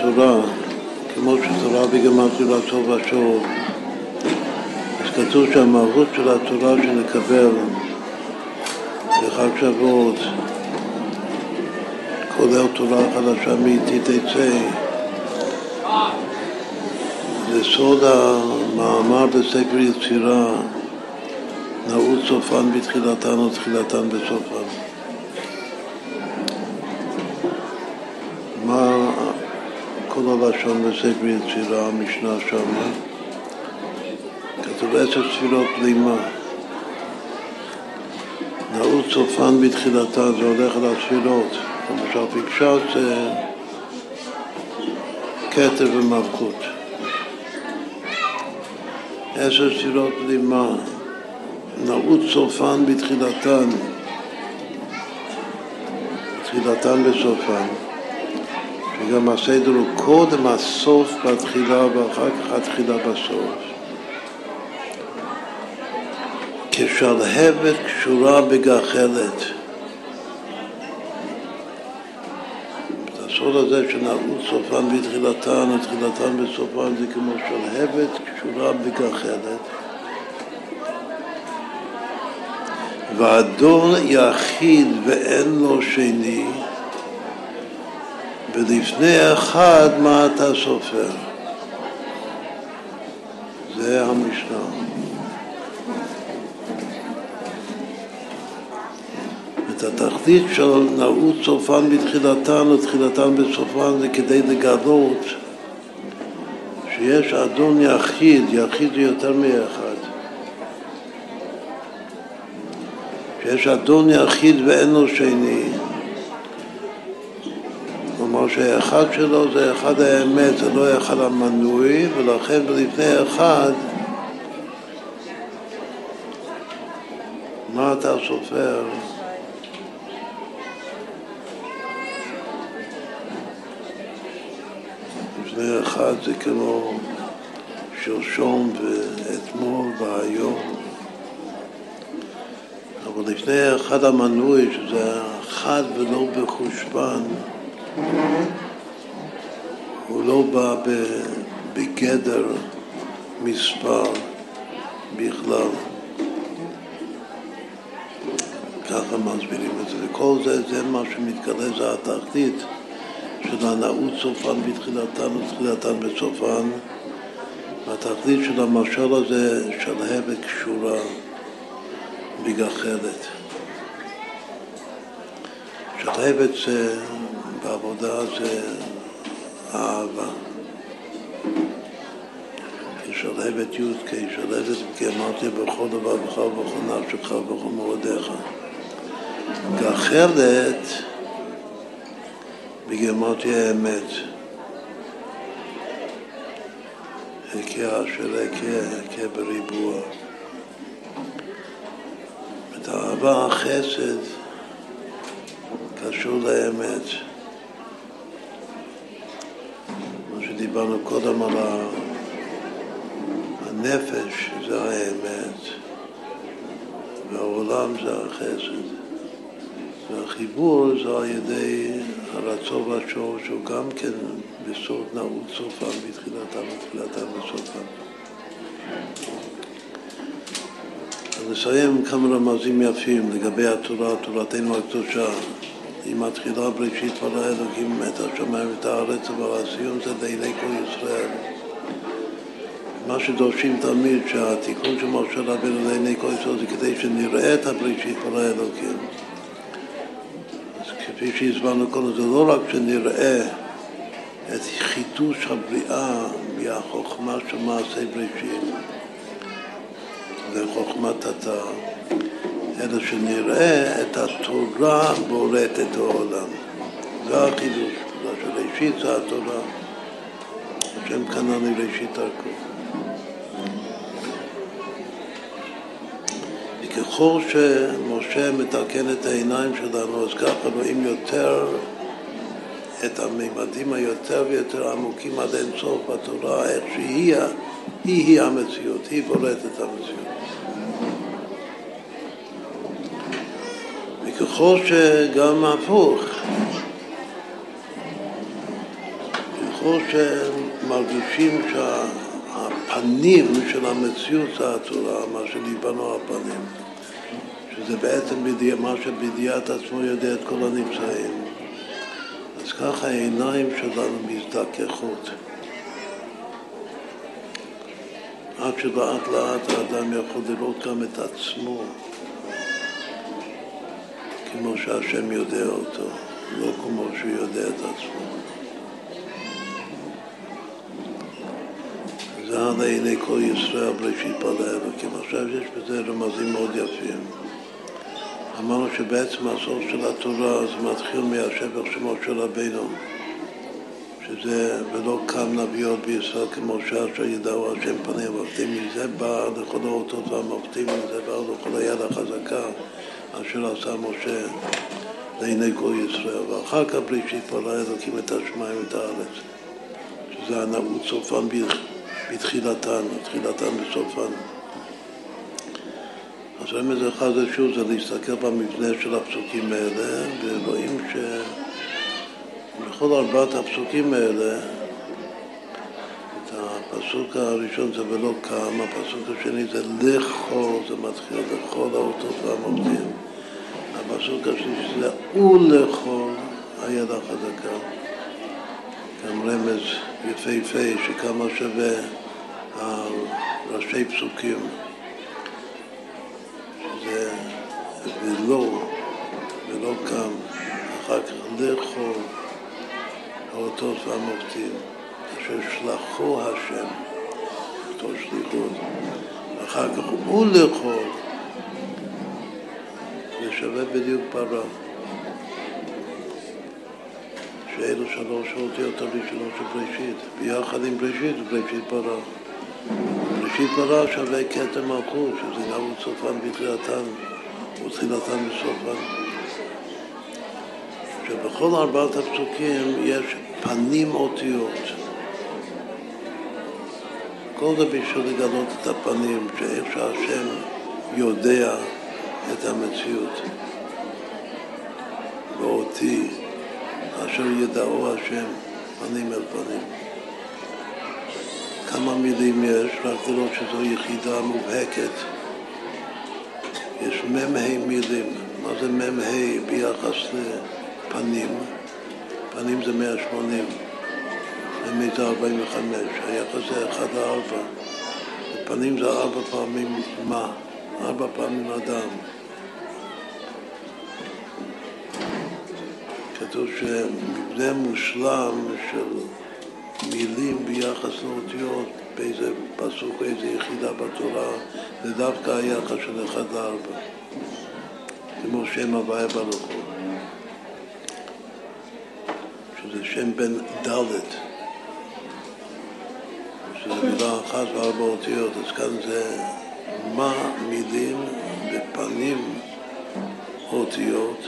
התורה, כמו שתורה וגמרתי לעשות ושוב, אז כתוב שהמהות של התורה שנקבל בחג שבועות, כולל תורה חדשה מאיתי תצא, זה סוד המאמר בספר יצירה, נעוץ סופן בתחילתן או תחילתן בסופן. לשון בספר יצירה, המשנה שמה, כתוב עשר תפילות לימה. נעוץ סופן בתחילתן, זה הולך על התפילות. למשל פיקשת זה כתר ומלכות. עשר תפילות לימה, נעוץ סופן בתחילתן, תחילתן וסופן. וגם הסדר הוא קודם הסוף בתחילה ואחר כך התחילה בסוף. כשלהבת קשורה בגחלת. הסוד הזה שנערות סופן בתחילתן ותחילתן בסופן זה כמו שלהבת קשורה בגחלת. ואדון יחיד ואין לו שני, ולפני אחד מה אתה סופר? זה המשנה. את התכלית של נעוץ סופן בתחילתן ותחילתן בסופן זה כדי לגלות שיש אדון יחיד, יחיד זה יותר מאחד. שיש אדון יחיד ואין לו שני. שהאחד שלו זה אחד האמת, זה לא אחד המנוי, ולכן לפני אחד מה אתה סופר? לפני אחד זה כמו שלשום ואתמול והיום. אבל לפני אחד המנוי, שזה חד ולא בחושבן, הוא לא בא בגדר מספר בכלל. ככה מסבירים את זה. וכל זה, זה מה שמתגלה, זה התחתית של הנעוץ סופן בתחילתן ותחילתן בסופן, והתכלית של המשל הזה שלהבת קשורה. מגחלת. שלהבת זה, בעבודה זה אהבה. שלהבת י"ק, שלהבת אמרתי בכל דבר בכל ובכל נפשך ובכל מורדיך. גחלת בגמרתי האמת. הקיע של הקיע, הקיע בריבוע. את האהבה, החסד, קשור לאמת. מה שדיברנו קודם על הנפש זה האמת, והעולם זה החסד. והחיבור זה על ידי הרצון והשור, שהוא גם כן בסוד נעוץ סופן בתחילתם ותחילתם וסופם. נסיים כמה רמזים יפים לגבי התורה, תורתנו הקדושה. היא מתחילה בראשית ברא אלוקים את השמיים ואת הארץ, אבל הסיום זה לעיני כל ישראל. מה שדורשים תמיד, שהתיקון של משה רבינו לעיני כל ישראל זה כדי שנראה את הבראשית ברא אלוקים. אז כפי שהסברנו קודם, זה לא רק שנראה את חידוש הבריאה מהחוכמה של מעשה בראשית, לחוכמת התא, אלא שנראה את התורה בוראת את העולם. זה החידוש, שראשית זה התורה, השם קנה לי ראשית דרכו. וככל שמשה מתקן את העיניים שלנו, אז ככה רואים יותר את הממדים היותר ויותר עמוקים עד אינסוף בתורה, איך שהיא היא המציאות, היא את המציאות. וככל שגם הפוך, ככל שמרגישים שהפנים של המציאות זה התורה, מה שדיברנו הפנים, שזה בעצם בדיע, מה שבדיעת עצמו יודע את כל הנמצאים, אז ככה העיניים שלנו מזדככות. עד שלאט לאט האדם יכול לראות גם את עצמו כמו שהשם יודע אותו, לא כמו שהוא יודע את עצמו. זה עד עיני כל ישראל בראשית פעלה אלוקים. עכשיו יש בזה רמזים מאוד יפים. אמרנו שבעצם הסוף של התורה זה מתחיל מהשבח שמות של רבינו. שזה ולא קם נביאות בישראל כמו שאשר ידעו השם פנים ועובדים מזה בא לכל האותות והמופתים, מזה בא לכל היד החזקה אשר עשה משה לעיני כל ישראל, ואחר כך בראשית פרעה אלוקים את השמיים ואת הארץ, שזה הנעוץ סופן בתחילתן, תחילתן בסופן. אז רמז אחד זה שוב, זה להסתכל במבנה של הפסוקים האלה, ורואים שבכל ארבעת הפסוקים האלה, את הפסוק הראשון זה ולא קם, הפסוק השני זה לכל, זה מתחיל לכל האותות והמוקדים. הפסוק השלישי זה ולכל היד החזקה. גם רמז יפהפה שכמה שווה ראשי פסוקים. שזה ולא, ולא קם, אחר כך לכל האותות והמופתים, אשר שלחו השם, אותו שליחות, אחר כך ולכל, שווה בדיוק פרה. שאלו שלוש האותיות הראשונות של בראשית, ביחד עם בראשית, בראשית פרה. בראשית פרה שווה כתר מלכות, שזה גם סופן בתחילתן ותחילתן בסופן. שבכל ארבעת הפסוקים יש פנים אותיות. כל זה בשביל לגלות את הפנים, שאיך שהשם יודע את המציאות. ואותי, אשר ידעו השם פנים אל פנים. כמה מילים יש, רק לראות שזו יחידה מובהקת. יש מ"ה מילים. מה זה מ"ה ביחס לפנים? פנים זה 180, מ"ה זה 45, היחס זה 1 ל-4. פנים זה ארבע פעמים מה, ארבע פעמים אדם. כתוב שמבנה מושלם של מילים ביחס לאותיות באיזה פסוק, איזה יחידה בתורה, זה דווקא היחס של אחד לארבע, כמו שם הוויה הוא, שזה שם בן ד', שזה מילה אחת וארבע אותיות, אז כאן זה מה מילים בפנים אותיות,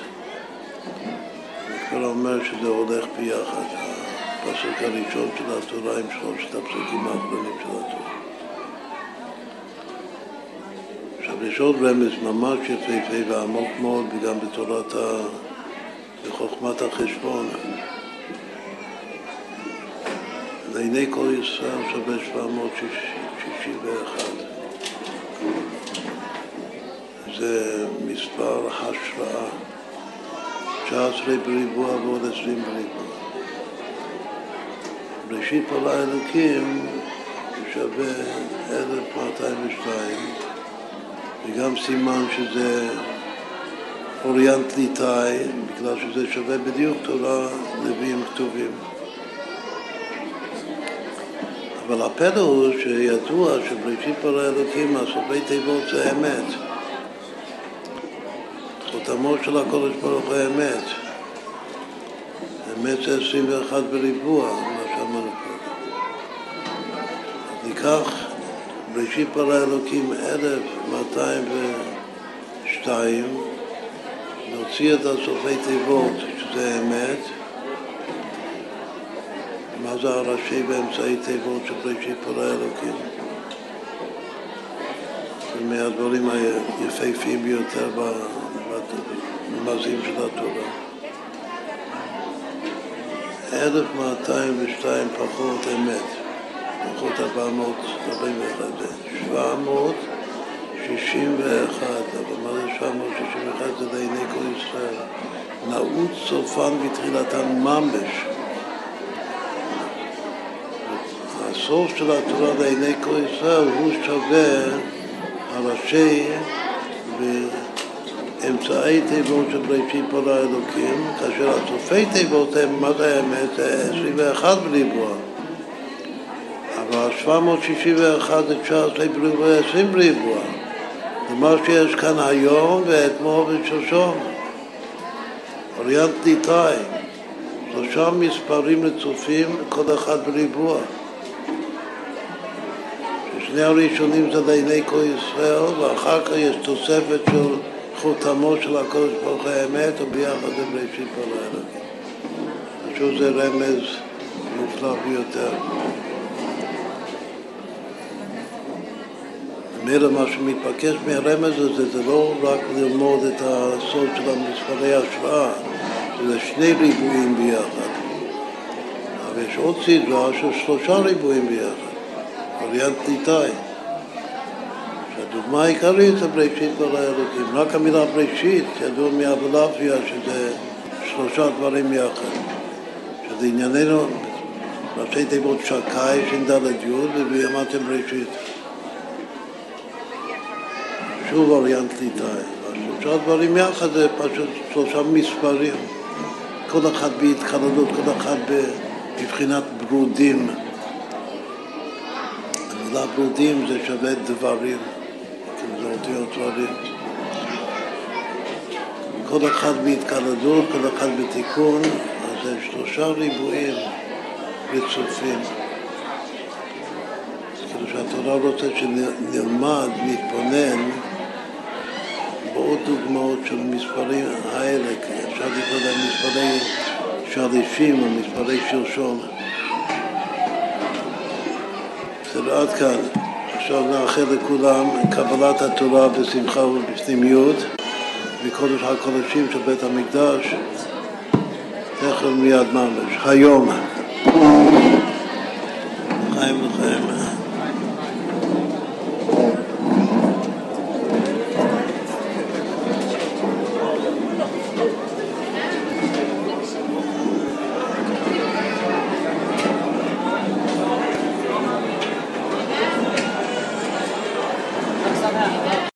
וכבר אומר שזה הולך ביחד. הפסוק הראשון של התורה עם שלושת הפסוקים האחרונים של התורה. עכשיו יש עוד רמז ממש יפהפה ועמוק מאוד וגם בתורת ה... בחוכמת החשבון. לעיני כל ישראל שווה 761. זה מספר השראה. 19 בריבוע ועוד 20 בריבוע. ראשית פרעה אלוקים שווה 1202 וגם סימן שזה אוריינט ליטאי בגלל שזה שווה בדיוק תורה נביאים כתובים אבל הפלא הוא שידוע שבראשית פרעה אלוקים הסופי תיבות זה אמת חותמו של הקודש ברוך הוא אמת אמת זה 21 בריבוע שאמרנו קודם. ניקח בראשית פרה אלוקים 1202, נוציא את הסופי תיבות, שזה אמת, מה זה הראשי באמצעי תיבות של בראשית פרה אלוקים? מהדברים היפהפיים ביותר במזים של התורה. 1202 פחות אמת, פחות 441, 761, אבל מה זה 761? זה לעיני כל ישראל. נעוץ סופן בתחילתן ממש. הסוף של התורה לעיני כל ישראל הוא שווה הראשי אמצעי תיבות של בראשית פרעה אלוקים, כאשר הסופי תיבות הם, מה זה האמת? זה 21 בריבוע. אבל 761 זה 19 בריבוע, 20 בריבוע. זה מה שיש כאן היום ואתמול ושלשום. אוריינט ליטאי. שלושה מספרים רצופים, כל אחד בריבוע. שני הראשונים זה לעיני כל ישראל, ואחר כך יש תוספת של חותמו של הקודש ברוך הוא האמת וביחד עם ראשית כל האלוקים. פשוט זה רמז מופלא ביותר. ממילא מה שמתבקש מהרמז הזה זה לא רק ללמוד את הסוד של המספרי השראה, זה שני ריבועים ביחד. אבל יש עוד סדרה של שלושה ריבועים ביחד, וריאנט ליטאי. שהדוגמה העיקרית זה בראשית כל האלוקים. רק המילה בראשית, ידוע מאבולעפיה שזה שלושה דברים יחד. שזה ענייננו, ראשי תיבות שקאי, ש"ד י' ובימתם בראשית. שוב וריאנט ליטאי. שלושה דברים יחד זה פשוט שלושה מספרים. כל אחד בהתחללות, כל אחד בבחינת ברודים. המילה ברודים זה שווה דברים, זה אותיות דברים. כל אחד בהתקלדות, כל אחד בתיקון, אז זה שלושה ריבועים רצופים. כאילו שהתורה רוצה שנלמד, נתבונן בעוד דוגמאות של מספרים האלה, אפשר לקרוא להם מספרי שריפים או מספרי שלשום. בסדר, עד כאן. עכשיו נאחל לכולם קבלת התורה בשמחה ובפנימיות וקודש הקודשים של בית המקדש תכף מיד ממש, היום. חיים לחיים.